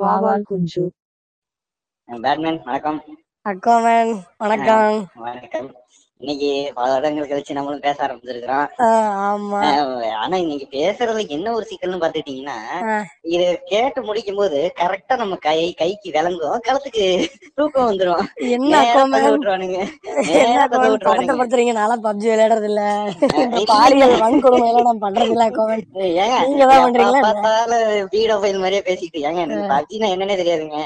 வாவால் குஞ்சு. பேட்மேன் வணக்கம். அக்கோமன் வணக்கம். வணக்கம். இன்னைக்கு பல வருடங்கள் கழிச்சு நம்மளும் பேச ஆரம்பிச்சிருக்கிறோம். ஆனா இன்னைக்கு பேசுறதுல என்ன ஒரு சிக்கல்னு பாத்துட்டீங்கன்னா இது கேட்டு முடிக்கும் போது கரெக்டா நம்ம கை கைக்கு விளங்கும் கழுத்துக்கு தூக்கம் வந்துரும். என்ன விட்டுருவானுங்க. விட்டுருவானுங்க. நான்லாம் பப்ஜி விளையாடுறது இல்ல. பாலியல் வன்கொடுமை எல்லாம் பண்றது இல்ல ஏங்க நீங்க தான் பண்றீங்களா என்ன? பார்த்தாலும் வீடியோ ஃபைல் மாதிரியே பேசிட்டு ஏங்க எனக்கு பப்ஜினா என்னன்னே தெரியாதுங்க.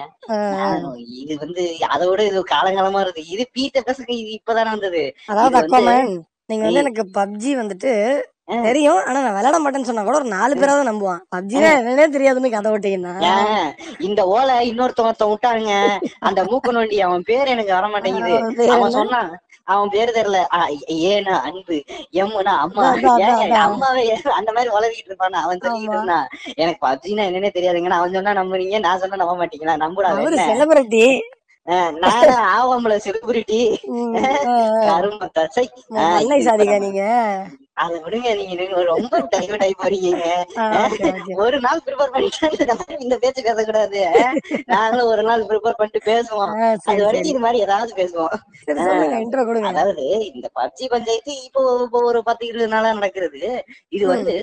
இது வந்து அதை விட இது காலங்காலமா இருக்கு இது பீட்ட பசங்க இது இப்பதானே வந்தது. அதாவது அக்கோமன் நீங்க வந்து. எனக்கு பப்ஜி வந்துட்டு. தெரியும். ஆனா நான் விளையாட மாட்டேன்னு சொன்னா கூட ஒரு நாலு பேராவது நம்புவான். பப்ஜினா என்னன்னே தெரியாதுன்னு கதை விட்டீங்கன்னா ஏன் இந்த ஓலை இன்னொருத்தவன் விட்டாருங்க அந்த மூக்க நோண்டி அவன் பேர் எனக்கு வர மாட்டேங்குது அவன்? சொன்னான் அவன் பேரு தெரியல. ஏனா அன்பு எம்முனா அம்மா. அம்மாவே அந்த மாதிரி வளர்த்திட்டு இருப்பான்? அவன் சொல்லிட்டு. இருந்தான். எனக்கு பப்ஜினா என்னன்னே தெரியாதுங்க. அவன் சொன்னா நம்புறீங்க நான் சொன்னா நம்ப மாட்டீங்களா? நம்புடா செலிபிரிட்டி நானும் ஆவாமல செலிபிரிட்டி கரும தசை. சாதிக்கா இப்ப நீங்க. அதை விடுங்க நீங்க ரொம்ப டைவர்ட் ஆகி போறீங்க. ஒரு நாள் ப்ரிப்பேர் பண்ணிட்டு இந்த பேச்சு பேசக்கூடாது. நாங்களும் ஒரு நாள் ப்ரிப்பேர் பண்ணிட்டு பேசுவோம். அது வரைக்கும் இது மாதிரி ஏதாவது பேசுவோம். அதாவது இந்த பப்ஜி பஞ்சாயத்து இப்போ ஒரு பத்து இருபது நாளா நடக்கிறது. இது வந்து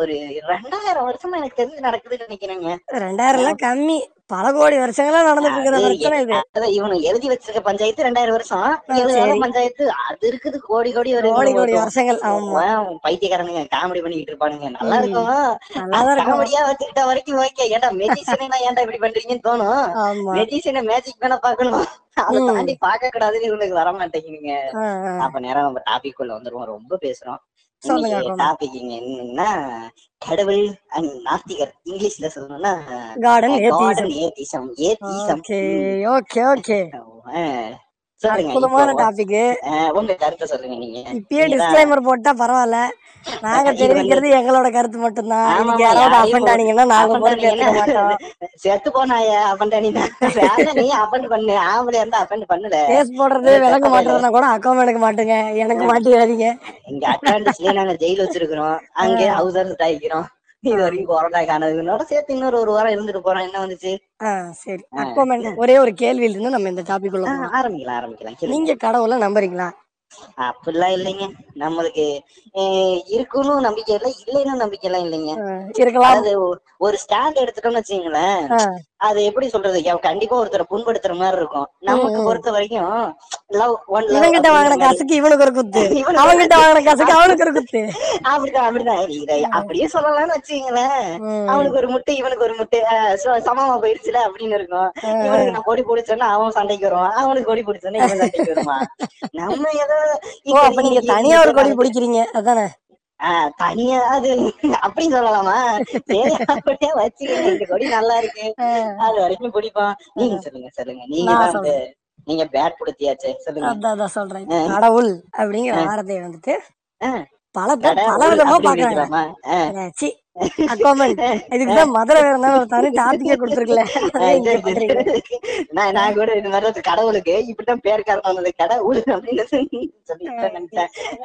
ஒரு ரெண்டாயிரம் வருஷமா எனக்கு தெரிஞ்சு நடக்குதுன்னு நினைக்கிறேங்க. ரெண்டாயிரம் எல்லாம் கம்மி. பல கோடி வருஷங்களா நடந்துட்டு இருக்கிற பிரச்சனை இது. அதான் இவனு எழுதி வச்சிருக்க பஞ்சாயத்து ரெண்டாயிரம் வருஷம். பஞ்சாயத்து அது இருக்குது கோடி கோடி ஒரு கோடி கோடி வருஷங்கள் ஆமா. பைத்தியக்காரனுங்க காமெடி பண்ணிட்டு இருப்பானுங்க. நல்லா. இருக்கும். இருக்கும். காமெடியா வச்சுக்கிட்ட வரைக்கும் ஓகே ஏன்டா மெஜிஷியனா ஏன்டா இப்படி பண்றீங்கன்னு தோணும். மெஜிஷியனை மேஜிக் வேணா பாக்கணும் அதை. தாண்டி பாக்க கூடாதுன்னு இவனுக்கு வர மாட்டேங்குதுங்க. அப்ப நேரம் நம்ம டாபிக் குள்ள வந்துருவோம். ரொம்ப பேசுறோம். டாபிக் என்னன்னா கடவுள் அண்ட் நாஸ்திகர் இங்கிலீஷ்ல சொல்லணும்னா garden atheism atheism okay okay okay அற்புதமான டாபிக் அஹ், உங்க கருத்தை சொல்லுங்க நீங்க. இப்பயே நீங்க டிஸ்க்ளைமர் போட்டா பரவாயில்ல. நாங்க தெரிவிக்கிறது எங்களோட கருத்து மட்டும்தான். ஆமா, யாராவது ஆனீங்கன்னா நாங்க செத்து போனாய அப்பண்டா வேலை நீ அப்பண்ட் பண்ணு? ஆம்பளை இருந்தா அப்பண்ட் பண்ணல. கேஸ் போடுறது விளங்க மாட்டுறதுனா கூட அக்கௌண்ட் எடுக்க மாட்டுங்க. எனக்கு மாட்டிடாதீங்க இங்க அட்லாண்டிஸ்லயே நாங்க ஜெயில் வச்சிருக்கிறோம். அங்கே ஹவுஸ் அரெஸ்ட் ஆகிக்கிறோம். இது வரைக்கும் கொரோனா காணதுனோட சேர்த்து இன்னொரு ஒரு வாரம் இருந்துட்டு போறோம். என்ன வந்துச்சு? சரி. அக்கோமெண்ட் ஒரே ஒரு கேள்வியில இருந்து நம்ம இந்த டாபிக் உள்ள ஆரம்பிக்கலாம் ஆரம்பிக்கலாம். நீங்க கடவுளை நம்புறீங்களா? அப்படிலாம் இல்லைங்க. நம்மளுக்கு இருக்குன்னு நம்பிக்கை இல்லை இல்லைன்னு நம்பிக்கை எல்லாம் இல்லைங்க இருக்கலாம். ஒரு ஸ்டாண்ட் எடுத்துட்டோம்னு வச்சுங்களேன் அது எப்படி சொல்றது? கண்டிப்பா ஒருத்தரை புண்படுத்துற மாதிரி இருக்கும். நமக்கு பொறுத்த வரைக்கும் லவ் ஒன் இவங்கிட்ட வாங்கின காசுக்கு இவனுக்கு ஒரு குத்து. அவங்கிட்ட வாங்கின காசுக்கு அவனுக்கு ஒரு குத்து. அப்படிதான் அப்படிதான். அப்படியே சொல்லலாம்னு வச்சுங்களேன். அவனுக்கு ஒரு முட்டை இவனுக்கு ஒரு முட்டை. சமமா போயிடுச்சுல அப்படின்னு இருக்கும். இவனுக்கு நான் கொடி பிடிச்சோன்னா அவன் சண்டைக்கு வருவான். அவனுக்கு கொடி பிடிச்சோன்னா இவன் சண்டைக்கு வருவான். நம்ம ஏதோ நீங்க தனியா ஒரு கொடி பிடிக்கிறீங்க. அதானே? ஆஹ் தனியா அது அப்படின்னு சொல்லலாமா? சரி அப்படியே வச்சுக்கங்க இந்த கொடி நல்லா இருக்கு. அது வரைக்கும் பிடிப்போம். நீங்க சொல்லுங்க சொல்லுங்க. நீங்க வந்து நீங்க பேட் கொடுத்தியாச்சே சொல்லுங்க. அதான் சொல்றேன். கடவுள் அப்படிங்கிற வார்த்தையை வந்துட்டு. பல பேர் பல விதமா பாக்குறாங்க இதுக்குதான் மதுரை வேற ஒரு தனி டாபிக்கே கொடுத்துருக்கல. நான் நான் கூட இந்த மாதிரி கடவுளுக்கு இப்படித்தான் பேர் காரணம் வந்தது. கடவுள் அப்படின்னு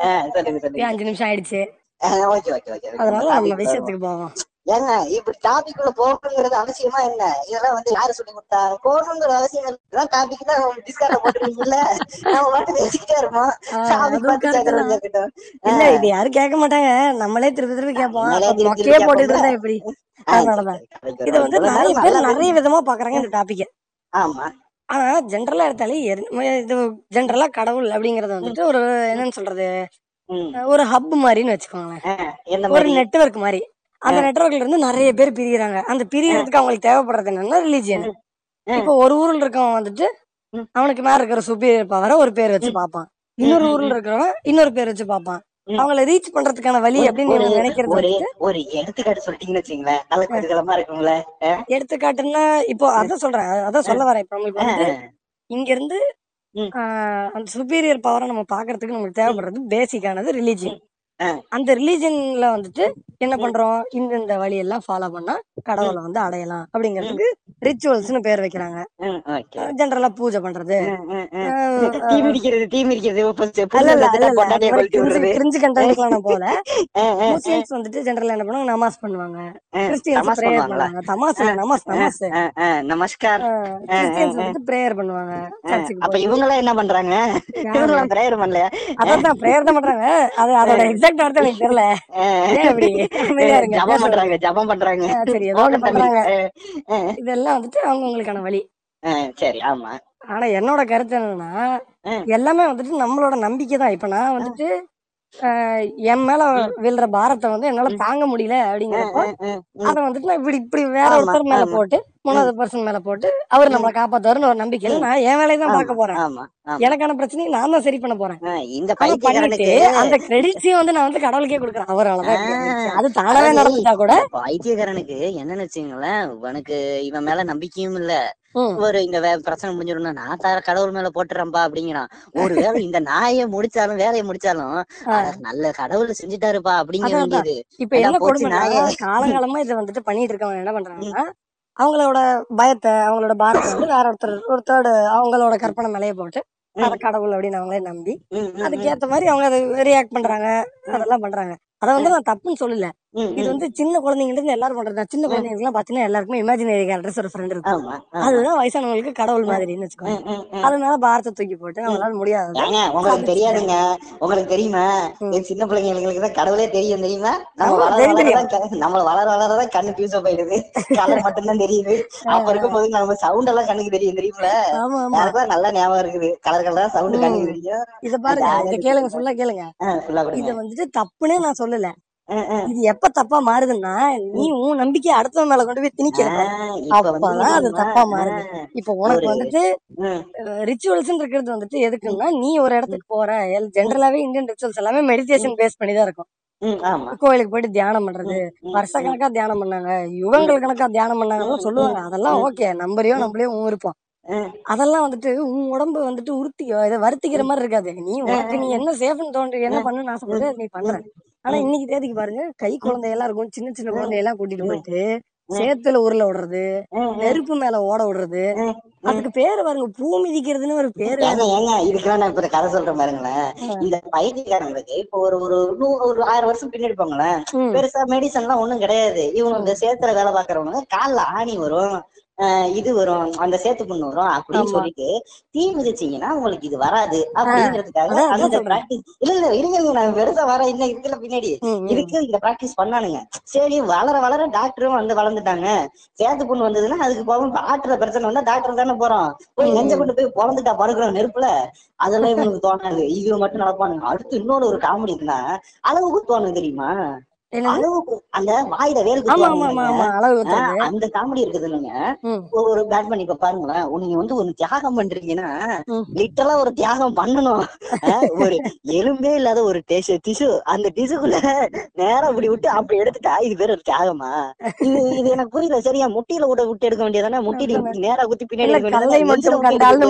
ஆ, சொல்லுங்க சொல்லுங்க. அஞ்சு நிமிஷம் ஆயிடுச்சு? Okay okay okay. ஓகே. அதனால நம்ம. விஷயத்துக்கு போவோம். ஏங்க இப்படி டாபிக் உள்ள போகணுங்கிறது அவசியமா என்ன? இதெல்லாம் வந்து யாரு சொல்லி கொடுத்தா? போகணுங்கிற அவசியம் இல்லை டாபிக் தான் டிஸ்கார்ட்ல போட்டுருக்கீங்கல்ல. நம்ம மட்டும் பேசிக்கிட்டே இருப்போம். இல்ல இது யாரும் கேட்க மாட்டாங்க. நம்மளே திருப்பி திருப்பி கேட்போம். மொக்கையே போட்டுட்டு இருந்தா. எப்படி? அதனாலதான் இது வந்து. நிறைய பேர். நிறைய விதமா பாக்குறாங்க இந்த டாபிக்க ஆமா. ஆனா ஜென்ரலா எடுத்தாலே இது ஜென்ரலா கடவுள் அப்படிங்கறது வந்துட்டு ஒரு என்னன்னு சொல்றது. ஒரு ஹப் மாதிரின்னு வச்சுக்கோங்களேன். ஒரு மாதிரி? நெட்வொர்க் மாதிரி. அந்த நெட்வொர்க்ல இருந்து நிறைய பேர் பிரியறாங்க. அந்த பிரியறதுக்கு அவங்களுக்கு தேவைப்படுறது என்னன்னா ரிலீஜியன். இப்போ ஒரு ஊர்ல இருக்கவன் வந்துட்டு. அவனுக்கு மேல இருக்கிற சுப்பீரியர் பவரை ஒரு பேர் வச்சு பார்ப்பான். இன்னொரு ஊர்ல இருக்கிறவன் இன்னொரு பேர் வச்சு பார்ப்பான். அவங்கள ரீச் பண்றதுக்கான வழி அப்படின்னு இவங்க நினைக்கிறது ஒரு எடுத்துக்காட்டு சொல்லிட்டீங்கன்னு வச்சுங்களேன். நல்ல குதூகலமா இருக்கும்ல. ஆ, எடுத்துக்காட்டுன்னா இப்போ அதான் சொல்றேன். அதான் சொல்ல வரேன். இப்போ நம்மளுக்கு வந்து இங்க இருந்து அந்த சுப்பீரியர் பவரை நம்ம பாக்குறதுக்கு நமக்கு தேவைப்படுறது பேசிக்கானது ரிலீஜியன் அந்த ரிலீஜன்ல வந்துட்டு என்ன பண்றோம்? இந்த இந்த வழியெல்லாம் ஃபாலோ பண்ணா கடவுளை வந்து அடையலாம் அப்படிங்கிறதுக்கு ரிச்சுவல்ஸ்னு பேர் வைக்கிறாங்க. ஜென்ரலா பூஜை பண்றது. கிரிஞ்சு கண்டென்ட்லாம் போல முஸ்லிம்ஸ் வந்துட்டு ஜென்ரலா என்ன பண்ணுவாங்க? நமாஸ் பண்ணுவாங்க. கிறிஸ்டியன்ஸ் பிரேயர் பண்ணுவாங்க. தமாஸ் நமாஸ் நமாஸ். நமஸ்கார். கிறிஸ்டியன்ஸ் வந்துட்டு பிரேயர் பண்ணுவாங்க. அப்ப இவங்க எல்லாம் என்ன பண்றாங்க? இவங்க பிரேயர் பண்ணலையா? அதான் பிரேயர் தான் பண்றாங்க. அது அதோட எக்ஸாக்ட் அர்த்தம் எனக்கு தெரியல. அப்படி? ஜபம் பண்றாங்க ஜபம் பண்றாங்க. சரி பண்றாங்க. இதெல்லாம் வந்துட்டு அவங்கவுங்களுக்கான வழி. சரி ஆமா. ஆனா என்னோட கருத்து என்னன்னா. எல்லாமே வந்துட்டு நம்மளோட நம்பிக்கை தான் இப்ப நான் வந்துட்டு என் மேல விழுற பாரத்தை வந்து என்னால தாங்க முடியல அப்படிங்கிறப்போ அத வந்துட்டு நான் இப்படி இப்படி வேற ஒருத்தர் மேல. போட்டு மூணாவது பர்சன் மேல போட்டு அவர் நம்மளை காப்பாத்துவாருன்னு ஒரு நம்பிக்கையில நான் என் வேலையை தான் பார்க்க போறேன். எனக்கான பிரச்சனையை நான் தான் சரி பண்ண போறேன். இந்த பண்ணிட்டு அந்த கிரெடிட்ஸையும் வந்து நான் வந்து கடவுளுக்கே கொடுக்குறேன். அவராலதான். அது தானாவே நடந்துட்டா கூட பைத்தியக்காரனுக்கு என்னன்னு வச்சுங்களேன் உனக்கு இவன் மேல நம்பிக்கையும் இல்ல. ஒரு இந்த பிரச்சனை முடிஞ்சிடும் நான் தர கடவுள் மேல போட்டுறேன்பா அப்படிங்கிறான். ஒரு வேளை இந்த நாயை முடிச்சாலும் வேலையை முடிச்சாலும் நல்ல கடவுள் செஞ்சுட்டாருப்பா அப்படிங்க அதான், அதான். வேண்டியது. இப்ப என்ன? காலங்காலமா இதை வந்துட்டு பண்ணிட்டு இருக்கவங்க என்ன பண்றாங்கன்னா அவங்களோட பயத்தை அவங்களோட பாரத்தை வந்து வேற ஒருத்தர் ஒரு தேர்டு அவங்களோட கற்பனை மேலேயே போட்டு அத கடவுள் அப்படின்னு அவங்களே நம்பி ம், அதுக்கேத்த மாதிரி அவங்க அதை ரியாக்ட் பண்றாங்க அதெல்லாம் பண்றாங்க. அத வந்து நான் தப்புன்னு சொல்லல. இது. வந்து சின்ன குழந்தைங்க இருந்து எல்லாரும் பண்றது சின்ன குழந்தைங்களுக்கு எல்லாம் பாத்தீங்கன்னா எல்லாருக்குமே இமேஜினரி கேரக்டர்ஸ் ஒரு ஃப்ரெண்ட் இருக்கும். அதுதான் வயசானவங்களுக்கு கடவுள் மாதிரின்னு வச்சுக்கோங்க. அதனால பாரத்தை தூக்கி போட்டு அவங்களால முடியாது உங்களுக்கு தெரியாதுங்க. உங்களுக்கு தெரியுமா? என் சின்ன பிள்ளைங்களுக்கு தான் கடவுளே தெரியும் தெரியுமா? நம்ம ஆமா, வளர வளரதான் கண்ணு பியூச போயிடுது. கலர் மட்டும்தான் தெரியுது. அப்ப இருக்கும்போது நம்ம சவுண்ட் எல்லாம் கண்ணுக்கு தெரியும் தெரியுமில? எனக்குலாம் நல்லா ஞாபகம் இருக்குது. கலர் கலரா சவுண்ட் கண்ணுக்கு தெரியும். இத பாருங்க கேளுங்க ஃபுல்லா கேளுங்க. இத வந்துட்டு தப்புன்னே நான் சொல்லல. இது எப்ப தப்பா மாறுதுன்னா நீ உன் நம்பிக்கையை அடுத்தவன் மேல கொண்டு போய் திணிக்கிற அப்பதான் அது தப்பா மாறுது. இப்ப உனக்கு வந்துட்டு ரிச்சுவல்ஸ் இருக்கிறது வந்துட்டு எதுக்குன்னா நீ ஒரு இடத்துக்கு போற. ஜென்ரலாவே இந்தியன் ரிச்சுவல்ஸ் எல்லாமே மெடிடேஷன் பேஸ் பண்ணி தான் இருக்கும். கோயிலுக்கு போயிட்டு தியானம் பண்றது வருஷ கணக்கா தியானம் பண்ணாங்க யுகங்கள் கணக்கா தியானம் பண்ணாங்கன்னு சொல்லுவாங்க. அதெல்லாம் ஓகே நம்பரையோ நம்மளையோ உன் விருப்பம் ம், அதெல்லாம் வந்துட்டு உன் உடம்பு வந்துட்டு உறுத்தி இதை வருத்திக்கிற மாதிரி இருக்காது. நீ உனக்கு நீ என்ன சேஃப்னு தோன்று என்ன பண்ணுன்னு ஆசைப்படுறது அதை நீ பண்ற. ஆனா இன்னைக்கு தேதிக்கு பாருங்க கை குழந்தையெல்லாம் இருக்கும். சின்ன சின்ன குழந்தையெல்லாம் கூட்டிட்டு போயிட்டு சேத்துல உருள விடுறது நெருப்பு மேல ஓட விடுறது. அதுக்கு பேரு பாருங்க பூ மிதிக்கிறதுன்னு ஒரு பேரு. ஏங்க இதுக்கெல்லாம் நான் இப்ப கதை சொல்றேன் பாருங்களேன். இந்த பைத்தியக்காரங்களுக்கு இப்ப ஒரு ஒரு நூ- ஒரு ஆயிரம் வருஷம் பின்னாடி போங்களேன். பெருசா மெடிசன் எல்லாம் ஒண்ணும் கிடையாது. இவங்க இந்த சேத்துல வேலை பாக்குறவங்க கால்ல ஆணி வரும். இது வரும் அந்த சேத்து புண்ணு வரும் அப்படின்னு. சொல்லிட்டு தீ மிதிச்சீங்கன்னா உங்களுக்கு இது வராது அப்படிங்கிறதுக்காக அந்த. பிராக்டிஸ் இல்ல இல்ல இருங்க நான் பெருசா வர இன்னும் இருக்குல்ல பின்னாடி. இதுக்கு இந்த பிராக்டிஸ் பண்ணானுங்க. சரி வளர வளர டாக்டரும் வந்து வளர்ந்துட்டாங்க. சேத்து புண்ணு வந்ததுன்னா அதுக்கு போகும் ஆட்டுற பிரச்சனை வந்தா டாக்டர் தானே போறோம். போய் நெஞ்ச கொண்டு போய் பிறந்துட்டா படுக்கிறோம் நெருப்புல. அதெல்லாம் இவனுக்கு தோணாது. இது மட்டும் நடப்பானுங்க. அடுத்து இன்னொரு ஒரு காமெடி இருக்குன்னா அளவுக்கு தோணும் தெரியுமா? அந்த வாயில. அந்த காமெடி இருக்குது இல்லைங்க? ஒரு- பேட் பண்ணி இப்ப பாருங்களேன் நீங்க வந்து ஒரு தியாகம் பண்றீங்கன்னா. லிட்டலா ஒரு தியாகம் பண்ணணும். ஒரு எலும்பே இல்லாத ஒரு டிஷு டிஷு அந்த டிஷுக்குள்ள நேரா இப்படி விட்டு அப்படி எடுத்துட்டா இது பேர் ஒரு தியாகமா? இது இது எனக்கு புரியல சரியா முட்டியில விட விட்டு எடுக்க வேண்டியதானே? முட்டியில நேரா குத்தி பின்னாடி?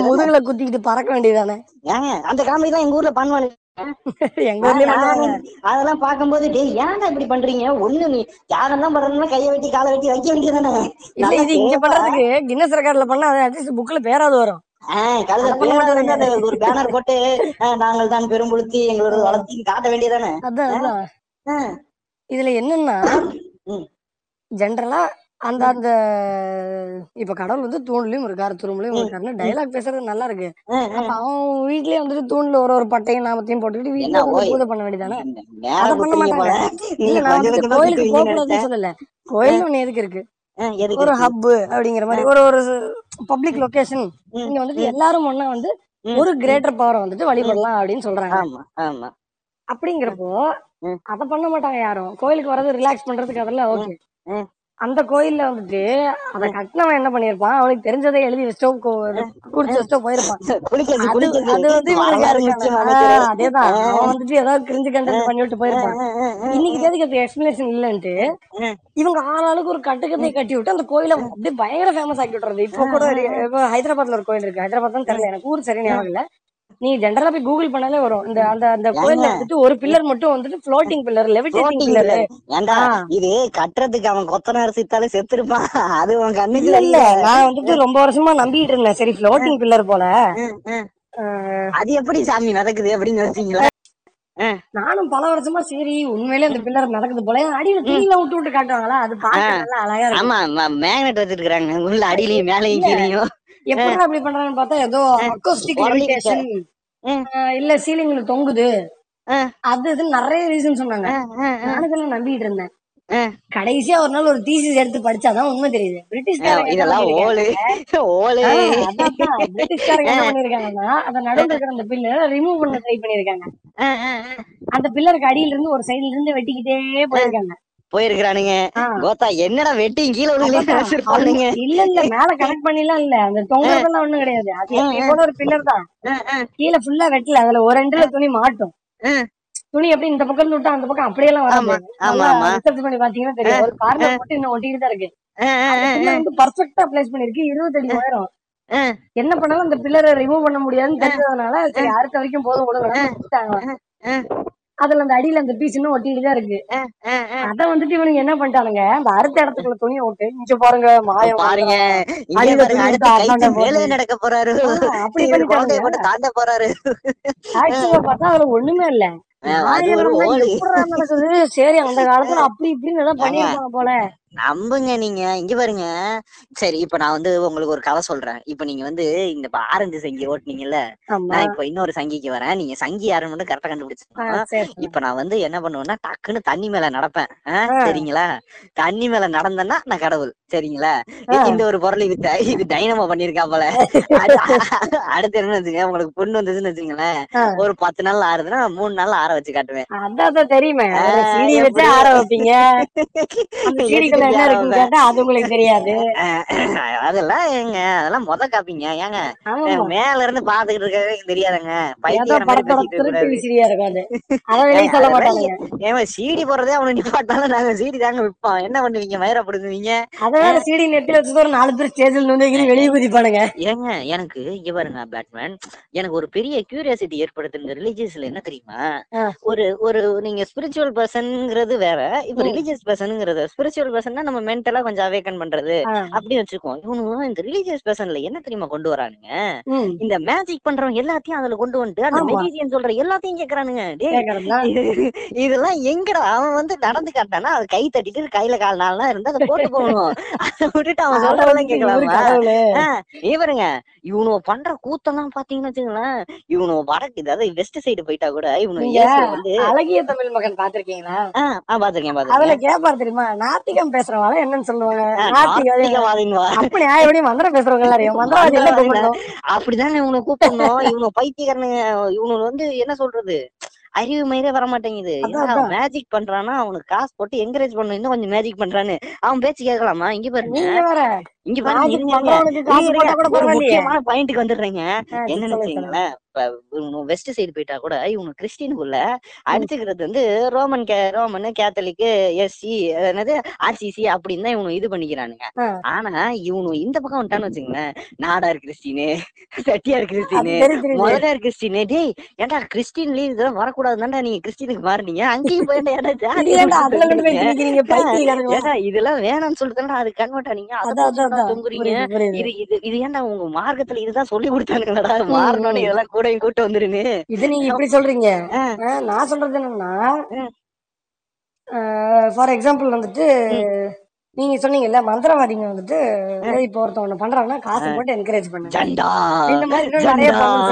முதுகுல குத்திக்கிட்டு பறக்க வேண்டியதானே? ஏங்க அந்த காமெடி தான் எங்க ஊர்ல பண்ணுவாங்க அதெல்லாம் பார்க்கும்போது டேய் ஏன்டா இப்படி பண்றீங்க? ஒண்ணு நீ தான் பண்றதுன்னா கையை வெட்டி காலை வெட்டி வைக்க வேண்டியதானே இல்ல இது இங்க பண்றதுக்கு கின்னஸ் ரெக்கார்ட்ல பண்ணா அட்லீஸ்ட் புக்ல பேராது வரும். ஒரு பேனர் போட்டு நாங்கள் தான் பெரும்புழுத்தி எங்களோட வளர்த்தி காட்ட வேண்டியதானே இதுல என்னன்னா. ஜென்ரலா அந்த அந்த இப்ப கடவுள் வந்து தூண்லயும் இருக்காரு துரும்புலயும் இருக்காருன்னு டைலாக் பேசுறது நல்லா இருக்கு. அப்ப அவன் வீட்லயே வந்துட்டு தூண்ல ஒரு ஒரு பட்டையும் நாமத்தையும் போட்டுக்கிட்டு வீட்டுல? பூஜை பண்ண வேண்டியதானே? அதை பண்ண மாட்டாங்க. இல்ல நான் கோயிலுக்கு போக குத்துவீங்கன்னு கூடாதுன்னு சொல்லல. கோயில் ஒண்ணு எதுக்கு இருக்கு? ஒரு? ஹப் அப்படிங்கிற மாதிரி ஒரு ஒரு பப்ளிக் லொகேஷன் இங்க வந்துட்டு எல்லாரும் ஒண்ணா வந்து. ஒரு கிரேட்டர் பவரை வந்துட்டு வழிபடலாம் அப்படின்னு சொல்றாங்க. அப்படிங்கிறப்போ. அத பண்ண மாட்டாங்க யாரும். கோயிலுக்கு வர்றது ரிலாக்ஸ் பண்றதுக்கு அதெல்லாம் ஓகே. அந்த கோயில்ல வந்துட்டு அத கட்டினவன் என்ன பண்ணிருப்பான்? அவனுக்கு தெரிஞ்சதை எழுதி வச்சிட்டோ கோ- குறிச்சு வச்சிட்டோ போயிருப்பான். அது வந்து. அதேதான். அவன் வந்துட்டு ஏதாவது கிரிஞ்சு கண்டென்ட் பண்ணி விட்டு போயிருப்பான். இன்னைக்கு தேதிக்கு அது எக்ஸ்பிளேஷன் இல்லன்ட்டு இவங்க ஆளாளுக்கு ஒரு கட்டுக்கதையை கட்டி விட்டு அந்த கோயிலை அப்படியே பயங்கர ஃபேமஸ் ஆக்கி விட்டுறது. இப்போ கூட ஹைதராபாத்ல ஒரு கோயில் இருக்கு. ஹைதராபாத் தான் தெரியல எனக்கு ஊர் சரியா ஞாபகம் இல்ல. நீ ஜென்ரலா போய் கூகுள் பண்ணாலே வரும். இந்த அந்த அந்த கோயில்ல வந்துட்டு ஒரு பில்லர் மட்டும் வந்துட்டு ஃப்ளோட்டிங் பில்லர் Floating பில்லர் ஆ. இது கட்டுறதுக்கு அவன் கொத்தனார் சித்தாலே செத்துருப்பான் அது உன் கண்ணுக்கு இல்ல நான் வந்துட்டு ரொம்ப வருஷமா நம்பிட்டு இருந்தேன். சரி ஃப்ளோட்டிங் பில்லர் போல. அது எப்படி சாமி நடக்குது அப்படின்னு வச்சீங்களா நானும் பல வருஷமா சரி உண்மையிலே அந்த பில்லர் நடக்குது போல. அடியில துணியில விட்டு விட்டு காட்டுவாங்களா? அது பார்க்க நல்லா அழகா இருக்கு. ஆமா மேக்னெட் வச்சிருக்காங்க உள்ள அடியிலயும் மேலையும் கீழையும். எப்படி அப்படி பண்றாங்கன்னு பார்த்தா ஏதோ அக்கோஸ்டிக் லெவிடேஷன். இல்ல சீலிங்ல தொங்குது. அது இது நிறைய ரீசன் சொன்னாங்க. நானும் நம்பிட்டு இருந்தேன். கடைசியா ஒரு நாள் ஒரு தீசிஸ் எடுத்து படிச்சாதான் உண்மை தெரியுது பிரிட்டிஷ்காரங்க இதெல்லாம்? ஓலு ஓலு. பிரிட்டிஷ்காரங்க என்ன பண்ணிருக்காங்கன்னா அந்த நடுவுல இருக்கிற அந்த பில்லரை ரிமூவ் பண்ண ட்ரை பண்ணிருக்காங்க. அந்த பில்லருக்கு அடியில இருந்து ஒரு சைடுல இருந்து வெட்டிக்கிட்டே போயிருக்காங்க போயிருக்கிறானுங்க. கோத்தா என்னடா வெட்டி கீழே. நினைச்சிருப்பானுங்க இல்ல இல்ல மேல கனெக்ட் பண்ணிலாம் இல்ல. அந்த தொங்குறதெல்லாம் ஒண்ணும் கிடையாது. அது ஒரு பில்லர் தான். கீழே ஃபுல்லா வெட்டல. அதுல ஒரு ரெண்டுல துணி மாட்டும். துணி எப்படி இந்த பக்கம் இருந்து விட்டா அந்த பக்கம் அப்படியெல்லாம் ஆமா, வராது பண்ணி பாத்தீங்கன்னா தெரியும். ஒரு கார்னர் மட்டும் இன்னும் ஒட்டிட்டு தான் இருக்கு. வந்து பர்ஃபெக்டா பிளேஸ் பண்ணிருக்கு இருபது அடி உயரம். என்ன பண்ணாலும் அந்த பில்லரை ரிமூவ் பண்ண முடியாதுன்னு தெரிஞ்சதுனால சரி அடுத்த வரைக்கும் போதும் ஆ. அதுல அந்த அடியில அந்த பீஸ் இன்னும் ஒட்டிட்டு தான் இருக்கு. அத வந்துட்டு இவனுங்க என்ன பண்ணிட்டானுங்க? அந்த அறுத்த இடத்துக்குள்ள துணியை விட்டு இங்க பாருங்க மாயம் பாருங்க. அடுத்து. நடக்க போறாரு. அப்படி தாண்ட போறாரு. பார்த்தா அதுல ஒண்ணுமே இல்ல. சரி அந்த காலத்துல அப்படி இப்படின்னு ஏதாவது பண்ணிருப்பாங்க போல. நம்புங்க நீங்க. இங்க பாருங்க. சரி இப்ப நான் வந்து உங்களுக்கு ஒரு கதை சொல்றேன். இப்ப நீங்க வந்து இந்த ஆரஞ்சு சங்கி ஓட்டுனீங்கல்ல நான் இப்ப இன்னொரு சங்கிக்கு வரேன். நீங்க சங்கி யாருன்னு மட்டும் கரெக்டா சரி. இப்ப நான் வந்து என்ன பண்ணுவேன்னா டக்குன்னு தண்ணி மேல நடப்பேன். சரிங்களா? தண்ணி மேல நடந்தேன்னா நான் கடவுள். சரிங்களா. இந்த ஒரு பொருள் இது இது டைனமோ பண்ணிருக்கா போல. அடு- அடுத்து என்ன வச்சுங்க உங்களுக்கு பொண்ணு வந்ததுன்னு வச்சுங்களேன். ஒரு பத்து நாள் ஆறுதுன்னா மூணு நாள் ஆற வச்சு காட்டுவேன். தெரியுமே? ஆற வைப்பீங்க. என்ன இருக்குன்னு கேட்டா அது உங்களுக்கு தெரியாது. அதெல்லாம் ஏங்க அதெல்லாம் மொத காப்பீங்க. ஏங்க மேல இருந்து பாத்துக்கிட்டு இருக்கவே தெரியாதுங்க. விசிறியா இருக்கும் அது. அத வெளியே சொல்ல மாட்டானுங்க. ஏன் சீடி போடுறதே அவனு நிப்பாட்டாலும் நாங்க சீடி தாங்க விற்போம். என்ன பண்ணுவீங்க மயிரப்படுத்துவீங்க அத வேற சீடி நெத்தி வச்சது ஒரு நாலு பேர் ஸ்டேஜ்ல வந்து வெளியே குதிப்பானுங்க. ஏங்க எனக்கு இங்க பாருங்க பேட்மேன் எனக்கு ஒரு பெரிய கியூரியாசிட்டி ஏற்படுத்துங்க. ரிலீஜியஸ்ல என்ன தெரியுமா. ஒரு ஒரு நீங்க ஸ்பிரிச்சுவல் பர்சன்ங்கிறது வேற இப்ப. ரிலீஜியஸ் பர்சனுங்கிறது ஸ்பிரிச்சுவல் பர்சன்னா நம்ம மென்டலா கொஞ்சம் அவேக்கன் பண்றது. ஆ. அப்படி வச்சுக்கோம் இவனு இந்த ரிலீஜியஸ் பர்சன்ல என்ன தெரியுமா கொண்டு வரானுங்க? இந்த மேஜிக் பண்றவங்க எல்லாத்தையும் அதுல கொண்டு வந்துட்டு அந்த. மெஜிசியன் சொல்ற எல்லாத்தையும் கேக்குறானுங்க. இதெல்லாம் எங்கடா? அவன் வந்து நடந்து காட்டானா? அது கை தட்டிட்டு கையில கால் நாள்லாம் இருந்தா அதை போட்டு போகணும். அதை விட்டுட்டு அவன் சொல்றதெல்லாம் கேட்கலாமா? இவருங்க இவனுவ பண்ற கூத்தெல்லாம் பாத்தீங்கன்னு வச்சுங்களேன் இவனு வடக்கு அதாவது வெஸ்ட் சைடு போயிட்டா கூட இவனு வந்து அழகிய தமிழ் மகன் பாத்திருக்கீங்களா ஆ ஆ, பாத்திருக்கேன் பாத்திருக்கேன் கேப்பாரு தெரியுமா? நாத்திகம் பேசுறவங்க என்னன்னு சொல்லுவாங்க. அப்படி எப்படி மந்திரம் பேசுறவங்க எல்லாரையும் மந்திரவாதி அப்படிதானே இவனை கூப்பிடணும்? இவனு பைத்தியக்காரனுங்க இவனு வந்து என்ன சொல்றது? அறிவு மயிரே வர மாட்டேங்குது. மேஜிக் பண்றானா அவனுக்கு காசு போட்டு என்கரேஜ் பண்ணணும் இன்னும் கொஞ்சம் மேஜிக் பண்றான்னு. அவன் பேச்சு கேட்கலாமா? இங்க பாருங்க இங்க பாருங்க பாயிண்ட்க்கு வந்துடுறேங்க. என்னன்னு வச்சுங்களேன் வெஸ்ட் சைடு போயிட்டா கூட இவங்க கிறிஸ்டினுக்குள்ள அடிச்சுக்கிறது வந்து ரோமன் கே ரோமன் கேத்தலிக் எஸ்சி என்னது ஆர்சிசி அப்படின்னு தான் இவங்க இது பண்ணிக்கிறானுங்க. ஆனா இவனு இந்த பக்கம் வந்துட்டான்னு வச்சுங்களேன் நாடார் கிறிஸ்டினு செட்டியார் கிறிஸ்டினு முதலார் கிறிஸ்டினு. டேய் ஏன்டா கிறிஸ்டின்லயும் இதெல்லாம் வரக்கூடாதுதான்டா நீங்க கிறிஸ்டினுக்கு மாறுனீங்க. அங்கேயும் போயிட்டா இதெல்லாம் வேணாம்னு சொல்லிட்டு அது கன்வெர்ட் அதான் தொங்குறீங்க. இது இது இது ஏன்டா உங்க மார்க்கத்துல இதுதான் சொல்லி கொடுத்தானுங்களா மாறணும்னு இதெல்லாம் கூடயும் கூட்டு வந்துருன்னு. இது நீங்க இப்படி சொல்றீங்க. நான் சொல்றது என்னன்னா. ஃபார் எக்ஸாம்பிள் வந்துட்டு நீங்க சொன்னீங்கல்ல மந்திரவாதிங்க வந்துட்டு இப்போ ஒருத்தன் ஒண்ணு பண்றாங்கன்னா காசு போட்டு என்கரேஜ் பண்ணுங்க ஜண்டா. இந்த மாதிரி இன்னும் நிறைய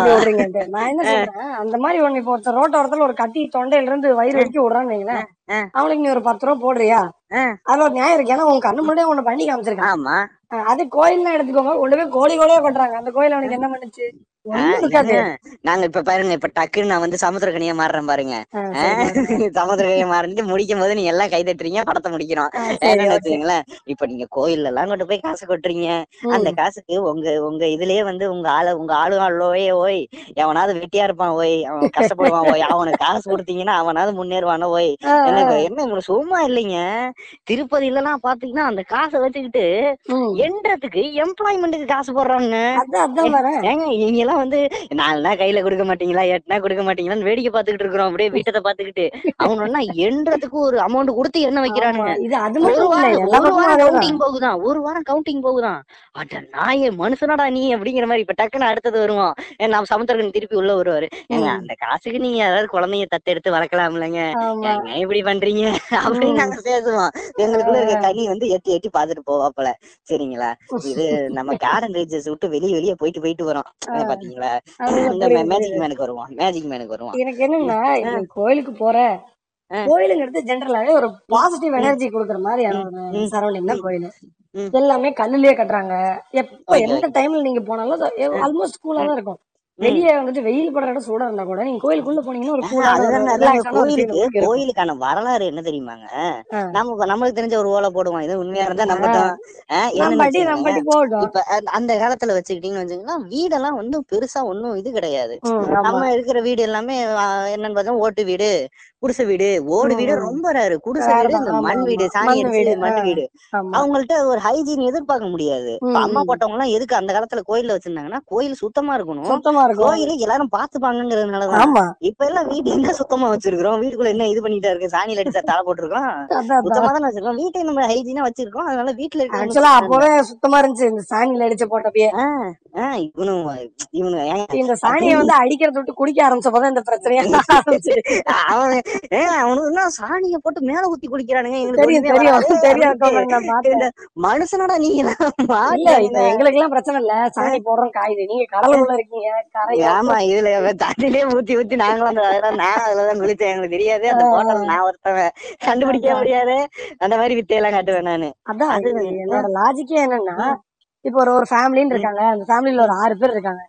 விடுறீங்க நான் என்ன சொல்றேன் அந்த மாதிரி ஒண்ணு இப்போ ஒருத்தர் ரோட்டோரத்துல ஒரு கத்தி தொண்டையில இருந்து வயிறு வரைக்கும் விடுறான்னு வைங்களேன். அவனுக்கு நீ ஒரு பத்து ரூபா போடுறியா. அதுல ஒரு நியாயம் இருக்கு. ஏன்னா உன் கண்ணு முன்னாடியே ஒண்ணு பண்ணி காமிச்சிருக்கான். ஆமா. அது கோயில்லாம் எடுத்துக்கோங்க. கொண்டு போய் கோழி கோழியா பண்றாங்க அந்த கோயில் அவனுக்கு என்ன பண்ணுச்சு? நாங்க இப்ப பாருங்க இப்ப டக்குன்னு நான் வந்து சமுத்திரக்கனியா மாறுறேன் பாருங்க. சமுத்திரக்கனியா மாறிட்டு முடிக்கும் போது நீங்க எல்லாம் கை தட்டுறீங்க படத்தை முடிக்கிறோம். வச்சுங்களேன் இப்ப நீங்க கோயில்ல எல்லாம் கொண்டு போய் காசு கொட்டுறீங்க. அந்த காசுக்கு உங்க உங்க இதுலயே வந்து உங்க ஆளு உங்க ஆளுகளோயே ஓய் எவனாவது வெட்டியா இருப்பான் ஓய். அவன் கஷ்டப்படுவான் ஓய். அவனுக்கு காசு கொடுத்தீங்கன்னா அவனாவது முன்னேறுவானோ ஓய். எனக்கு என்ன உங்களுக்கு சும்மா இல்லைங்க? திருப்பதியில எல்லாம் பாத்தீங்கன்னா அந்த காசை வச்சுக்கிட்டு. எண்றதுக்கு எம்ப்ளாய்மெண்ட்டுக்கு காசு வரேன். ஏங்க இவங்க எல்லாம் வந்து நாலுனா கையில கொடுக்க மாட்டீங்களா எட்டுனா கொடுக்க மாட்டீங்களான்னு வேடிக்கை பாத்துக்கிட்டு இருக்கிறோம். அப்படியே வீட்டத்தை பாத்துக்கிட்டு. எல்லாம் எண்றதுக்கு ஒரு அமௌண்ட் கொடுத்து எண்ண வைக்கிறானுங்க? இது அது ஒரு வாரம் கவுண்டிங் போகுதான் ஒரு வாரம் கவுண்டிங் போகுதான். அட நாயே மனுஷனடா நீ? அப்படிங்கிற மாதிரி இப்ப டக்குன்னு அடுத்தது வருவோம் ஏ, நான் சமுத்திரக்கன் திருப்பி உள்ள வருவாரு. அந்த காசுக்கு நீங்க யாராவது குழந்தைய தத்தெடுத்து வளர்க்கலாம் இல்லைங்க ஏங்க இப்படி பண்றீங்க அப்படின்னு. நாங்க பேசுவோம். எங்களுக்குள்ள இருக்க கனி வந்து எட்டி எட்டி பாத்துட்டு போவாப்பல. சரிங்களா? இது நம்ம கார்டன் ரேஞ்சஸ் விட்டு வெளிய வெளிய போயிட்டு போயிட்டு வரோம். பாத்தீங்களா? மேஜிக். மேனுக்கு வருவோம் மேஜிக் மேனுக்கு வருவோம் எனக்கு என்னன்னா கோயிலுக்கு போற. கோயிலுங்கிறது ஜென்ரலாவே ஒரு பாசிட்டிவ் எனர்ஜி கொடுக்குற மாதிரியான ம், ஒரு சரௌண்டிங் தான் கோயில். எல்லாமே கல்லுலயே கட்டுறாங்க. எப்ப எந்த டைம்ல நீங்க போனாலும் ஆல்மோஸ்ட் கூலா தான் இருக்கும். வெளியே வந்துட்டு வெயில் படுற இடம் சூடா இருந்தா கூட நீங்க கோயிலுக்குள்ள போனீங்கன்னா ஒரு கோயிலுக்கு. கோயிலுக்கான வரலாறு என்ன தெரியுமாங்க. நம்ம நம்மளுக்கு தெரிஞ்ச ஒரு ஓலை போடுவோம். இது உண்மையா இருந்தா நம்பட்டும் இப்ப அந்த- காலத்துல வச்சுக்கிட்டீங்கன்னு வச்சுக்கோங்களா வீடெல்லாம் ஒன்றும் பெருசா ஒன்றும் இது கிடையாது. நம்ம இருக்கிற வீடு எல்லாமே என்னன்னு பார்த்தா ஓட்டு வீடு. குடிசை வீடு ஓடு வீடு. ரொம்ப ரேரு குடிசை வீடு. இந்த மண் வீடு. சாணி வீடு, மண். வீடு. அவங்கள்ட்ட ஒரு ஹைஜீன் எதிர்பார்க்க முடியாது. அம்மா. போட்டவங்க எல்லாம் எதுக்கு அந்த காலத்துல கோயில்ல வச்சிருந்தாங்கன்னா கோயில் சுத்தமா இருக்கணும். கோயிலை எல்லாரும் பாத்துப்பாங்கிறதுனாலதான் இப்ப எல்லாம் வீட்டு என்ன சுத்தமா வச்சிருக்கிறோம்? வீட்டுக்குள்ள என்ன இது பண்ணிட்டா இருக்கு? சாணியில அடிச்சா தலை போட்டிருக்கோம் சுத்தமா தானே வச்சிருக்கோம் வீட்டை நம்ம ஹைஜீனா வச்சிருக்கோம். அதனால வீட்டுல இருக்க அப்பவே சுத்தமா இருந்துச்சு. இந்த சாணியில அடிச்ச போட்டப்பயே. இந்த சாணியை வந்து அடிக்கிறத விட்டு குடிக்க ஆரம்பிச்சப்பதான் இந்த பிரச்சனையா அவன் அவனுக்கு சாணியை போட்டு மேல ஊத்தி குடிக்கிறானுங்க? மனுஷனடா நீங்க எங்களுக்கு எல்லாம் பிரச்சனை இல்ல. சாணி போடுறோம் காயுது. நீங்க கடலுக்குள்ள இருக்கீங்க கரை ஆமா இதுல தண்ணிலே ஊத்தி ஊத்தி நாங்களும் நான் அதுலதான் குளிச்சேன் எங்களுக்கு தெரியாது. அந்த போட்டல் நான் ஒருத்தவன். கண்டுபிடிக்க முடியாது. அந்த மாதிரி வித்தையெல்லாம் காட்டுவேன் நானு. அதான் என்னோட லாஜிக்கே என்னன்னா இப்ப ஒரு ஒரு ஃபேமிலின்னு இருக்காங்க. அந்த ஃபேமிலில ஒரு ஆறு பேர் இருக்காங்க.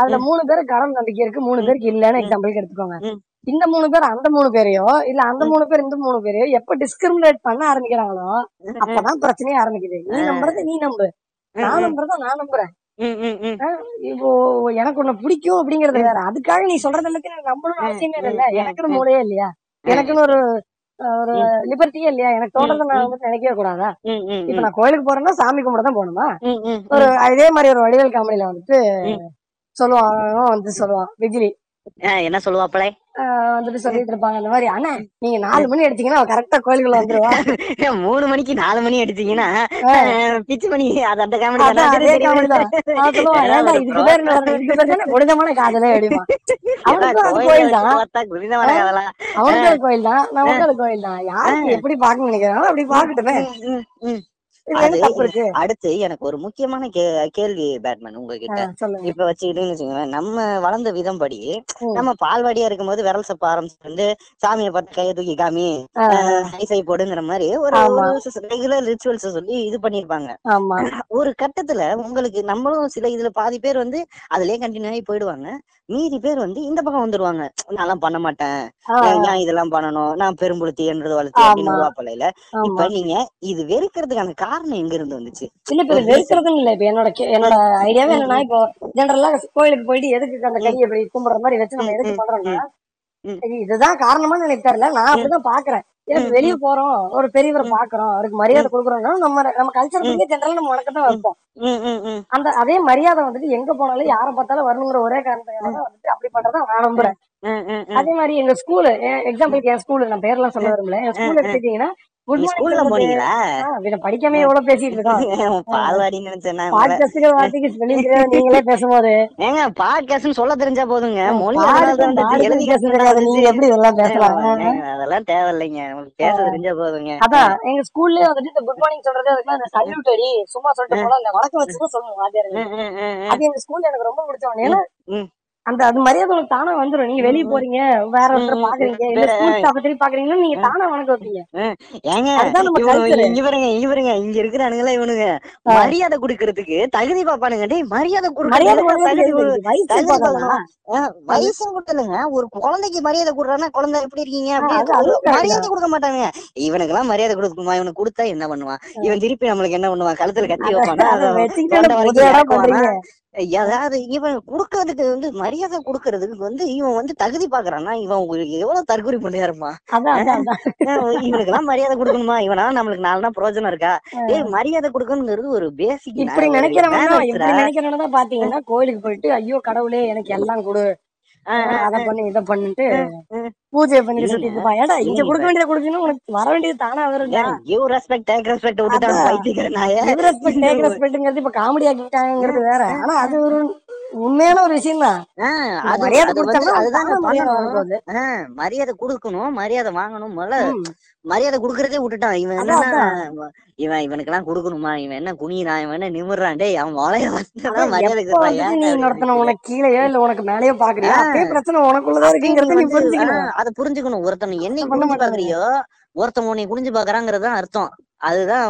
அதுல மூணு பேர் கடன் நம்பிக்கை இருக்கு மூணு பேருக்கு இல்லன்னு எக்ஸாம்பிளுக்கு எடுத்துக்கோங்க. இந்த மூணு பேர் அந்த மூணு பேரையோ இல்ல அந்த மூணு பேர் இந்த மூணு பேரையோ எப்ப டிஸ்கிரிமினேட் பண்ண ஆரம்பிக்கிறாங்களோ அப்பதான் பிரச்சனையே ஆரம்பிக்குது. நீ நம்புறது நீ நம்பு. நான் நம்புறத நான் நம்புறேன். இப்போ எனக்கு உன்னை பிடிக்கும் அப்படிங்கறது வேற. அதுக்காக நீ சொல்றது எல்லாத்தையும் நம்பணும்னு அவசியமே இல்ல எனக்குன்னு மூளையே இல்லையா? எனக்குன்னு ஒரு ஒரு லிபர்ட்டியே இல்லையா? எனக்கு தோன்றதை நான் வந்து நினைக்கவே கூடாதா? இப்ப. நான் கோயிலுக்கு போறேன்னா சாமி கும்பிட தான் போகணுமா ஒரு இதே மாதிரி ஒரு வடிவேல் காமெடியில வந்துட்டு. சொல்லுவான் வந்து சொல்லுவான் விஜிலி. என்ன சொல்லுவாப்பளே வந்துட்டு சொல்லிட்டு இருப்பாங்க. இந்த மாதிரி அண்ணா நீங்க நாலு மணி அடிச்சீங்கன்னா அவ கரெக்டா கோயிலுக்குள்ள வந்துருவா மூணு மணிக்கு நாலு மணி. ஆ, பிச்சு மணி அது அந்த காமெடி என்ன? வருது? இதுக்கு பேர் தானே புனிதமான காதலே அது கோயில் தான். அது கோயில் தான். கோயில் யாருக்கு எப்படி பாக்கணும்னு நினைக்கிறாங்களோ அப்படி பாக்கட்டுமே அடுத்து எனக்கு ஒரு முக்கியமான கேள்வி பேட்மேன் உங்ககிட்ட. இப்ப வச்சுக்கிட்டீங்கன்னு வச்சுக்கோங்களேன் நம்ம வளர்ந்த விதம் படி. நம்ம பால்வாடியா இருக்கும்போது விரல் சப்ப ஆரம்பிச்சு வந்து சாமியை பார்த்து கையை தூக்கி காமி ஐசை போடுங்கிற மாதிரி ஒரு. ரெகுலர் ரிச்சுவல்ஸ் சொல்லி இது பண்ணிருப்பாங்க ஒரு கட்டத்துல உங்களுக்கு நம்மளும் சில இதுல பாதி பேர் வந்து அதுலயே கண்டினியூ ஆகி போயிடுவாங்க. மீதி பேர் வந்து இந்த பக்கம் வந்துருவாங்க. நான்லாம் பண்ண மாட்டேன். ஏன் இதெல்லாம் பண்ணணும்? நான் பெரும்புழுத்தி என்றது வளர்த்தி அப்படின்னு ஆமா. இப்ப நீங்க இது வெறுக்கிறதுக்கான காரணம் எங்க இருந்து வந்துச்சு? இல்ல இப்ப வெறுக்கிறதுன்னு இல்ல இப்ப என்னோட என்னோட ஐடியாவே என்னன்னா இப்போ ஜெனரலா கோயிலுக்கு போயிட்டு எதுக்கு அந்த கையை இப்படி கும்பிடுற மாதிரி வச்சு நம்ம எதுக்கு பண்றோம்னா இதுதான் காரணமான்னு எனக்கு தெரியல. நான் அப்படிதான் பாக்குறேன். எனக்கு வெளிய போறோம் ஒரு பெரியவரை பாக்குறோம் அவருக்கு மரியாதை கொடுக்குறோம்னா நம்ம நம்ம கல்ச்சர் படி ஜெனரலா நம்ம வணக்கம் தான் வைப்போம். அந்த அதே மரியாதை வந்துட்டு எங்க போனாலும் யாரை பார்த்தாலும் வரணுங்கிற ஒரே காரணத்துக்காக தான் வந்துட்டு அப்படி பண்றதா நான் நம்புறேன். அதே மாதிரி எங்க ஸ்கூலு எக்ஸாம்பிளுக்கு என் ஸ்கூலு நான் பேர்லாம் சொல்ல விரும்பல. என் ஸ்கூல் நீ ஸ்கூல்ல போனீங்களா? படிக்காம எவ்வளவு பேசிட்டு இருக்கோம். பால்வாடின்னு நினைச்சேன் நீங்களே பேசும்போது. ஏங்க பாட்காஸ்ட்னு சொல்ல தெரிஞ்சா போதுங்க. மொழி எழுதி. எப்படி இதெல்லாம் பேசலாம் அதெல்லாம் தேவையில்லைங்க. நமக்கு பேச தெரிஞ்சா போதுங்க. அதான் எங்க ஸ்கூல்லயே வந்துட்டு இந்த குட் மார்னிங் சொல்றது அதுக்கெல்லாம் இந்த சல்யூட் அடி சும்மா சொல்லிட்டு போல இல்ல வழக்கம் ம், ம். அது எங்க ஸ்கூல்ல எனக்கு ரொம்ப ஏன்னா ம். அந்த அது மரியாதை உங்களுக்கு தானா வந்துரும். நீங்க வெளிய போறீங்க வேற ஒருத்தர் பாக்குறீங்க. இல்ல ஸ்கூல் ஸ்டாஃப் திரும்பி பாக்குறீங்கன்னா நீங்க தானா வணக்கம் வைப்பீங்க. ஏங்க இவனுங்க culture. இங்க இருக்கிறானுங்களா இவனுங்க? மரியாதை குடுக்கறதுக்கு தகுதி பாப்பானுங்க. டேய் மரியாதை வயசு இல்லைங்க ஒரு குழந்தைக்கு மரியாதை கொடுறானா குழந்தை எப்படி இருக்கீங்க? ஆ, அது- அப்படி அதுவும் correct மரியாதை கொடுக்க மாட்டாங்க இவனுக்கு எல்லாம் மரியாதை கொடுக்குமா இவனுக்கு கொடுத்தா என்ன பண்ணுவான்? இவன் திருப்பி நம்மளுக்கு என்ன பண்ணுவான்? கழுத்துல கத்தி வைப்பானா? அதாவது இவன் குடுக்கறதுக்கு வந்து மரியாதை குடுக்கறதுக்கு வந்து இவன் வந்து தகுதி பாக்குறான்னா இவன் எவ்வளவு தற்கொலை பண்ணியாருமா? இவனுக்கு எல்லாம் மரியாதை கொடுக்கணுமா? இவனா நம்மளுக்கு நாலு பிரயோஜனம் இருக்கா? ஏய் மரியாதை கொடுக்கணுங்கிறது ஒரு பேசிக் இப்படி நினைக்கிறவங்க இப்படி நினைக்கிறவங்க தான் பாத்தீங்கன்னா கோயிலுக்கு போயிட்டு ஐயோ கடவுளே எனக்கு எல்லாம் கொடு. அத பண்ணு இத பண்ணிட்டு பூஜை பண்ணிட்டு சுத்திட்டு ஏடா இங்க கொடுக்க வேண்டியதை கொடுக்கணும் உனக்கு வர வேண்டியது தானா வரும்டா கிவ் ரெஸ்பெக்ட் டேக் ரெஸ்பெக்ட் விட்டுட்டான் அதான். பைத்தியக்கார நாய. ரெஸ்பெக்ட் டேக் ரெஸ்பெக்ட்ங்கிறது இப்ப காமெடி ஆக்கிட்டாங்கிறது வேற. ஆனா அது ஒரு உண்மையான ஒரு விஷயம் தான் மரியாதை அது வந்து கொடுத்தா அதுதாங்க மரியாதை கொடுக்கணும் மரியாதை வாங்கணும். முதல்ல. மரியாதை குடுக்கறதே விட்டுட்டான். இவன் என்னன்னா இவன் இவனுக்கு எல்லாம் கொடுக்கணுமா? இவன் என்ன குனிறான் இவன் என்ன நிமிர்றான்? டேய் அவன் மலைய வந்தான் மரியாதை எப்ப வந்துட்டு நீ இன்னொருத்தனை உனக்கு கீழேயோ இல்ல உனக்கு மேலயோ பாக்குறியா? பிரச்சனை உனக்குள்ளதான் இருக்குங்கிறத நீ புரிஞ்சுக்கணும். அதை புரிஞ்சுக்கணும். ஒருத்தன் என்னை குனிஞ்சு. பாக்குறியோ ஒருத்தன் உன்னை குனிஞ்சு பாக்குறாங்கிறது அர்த்தம். அதுதான்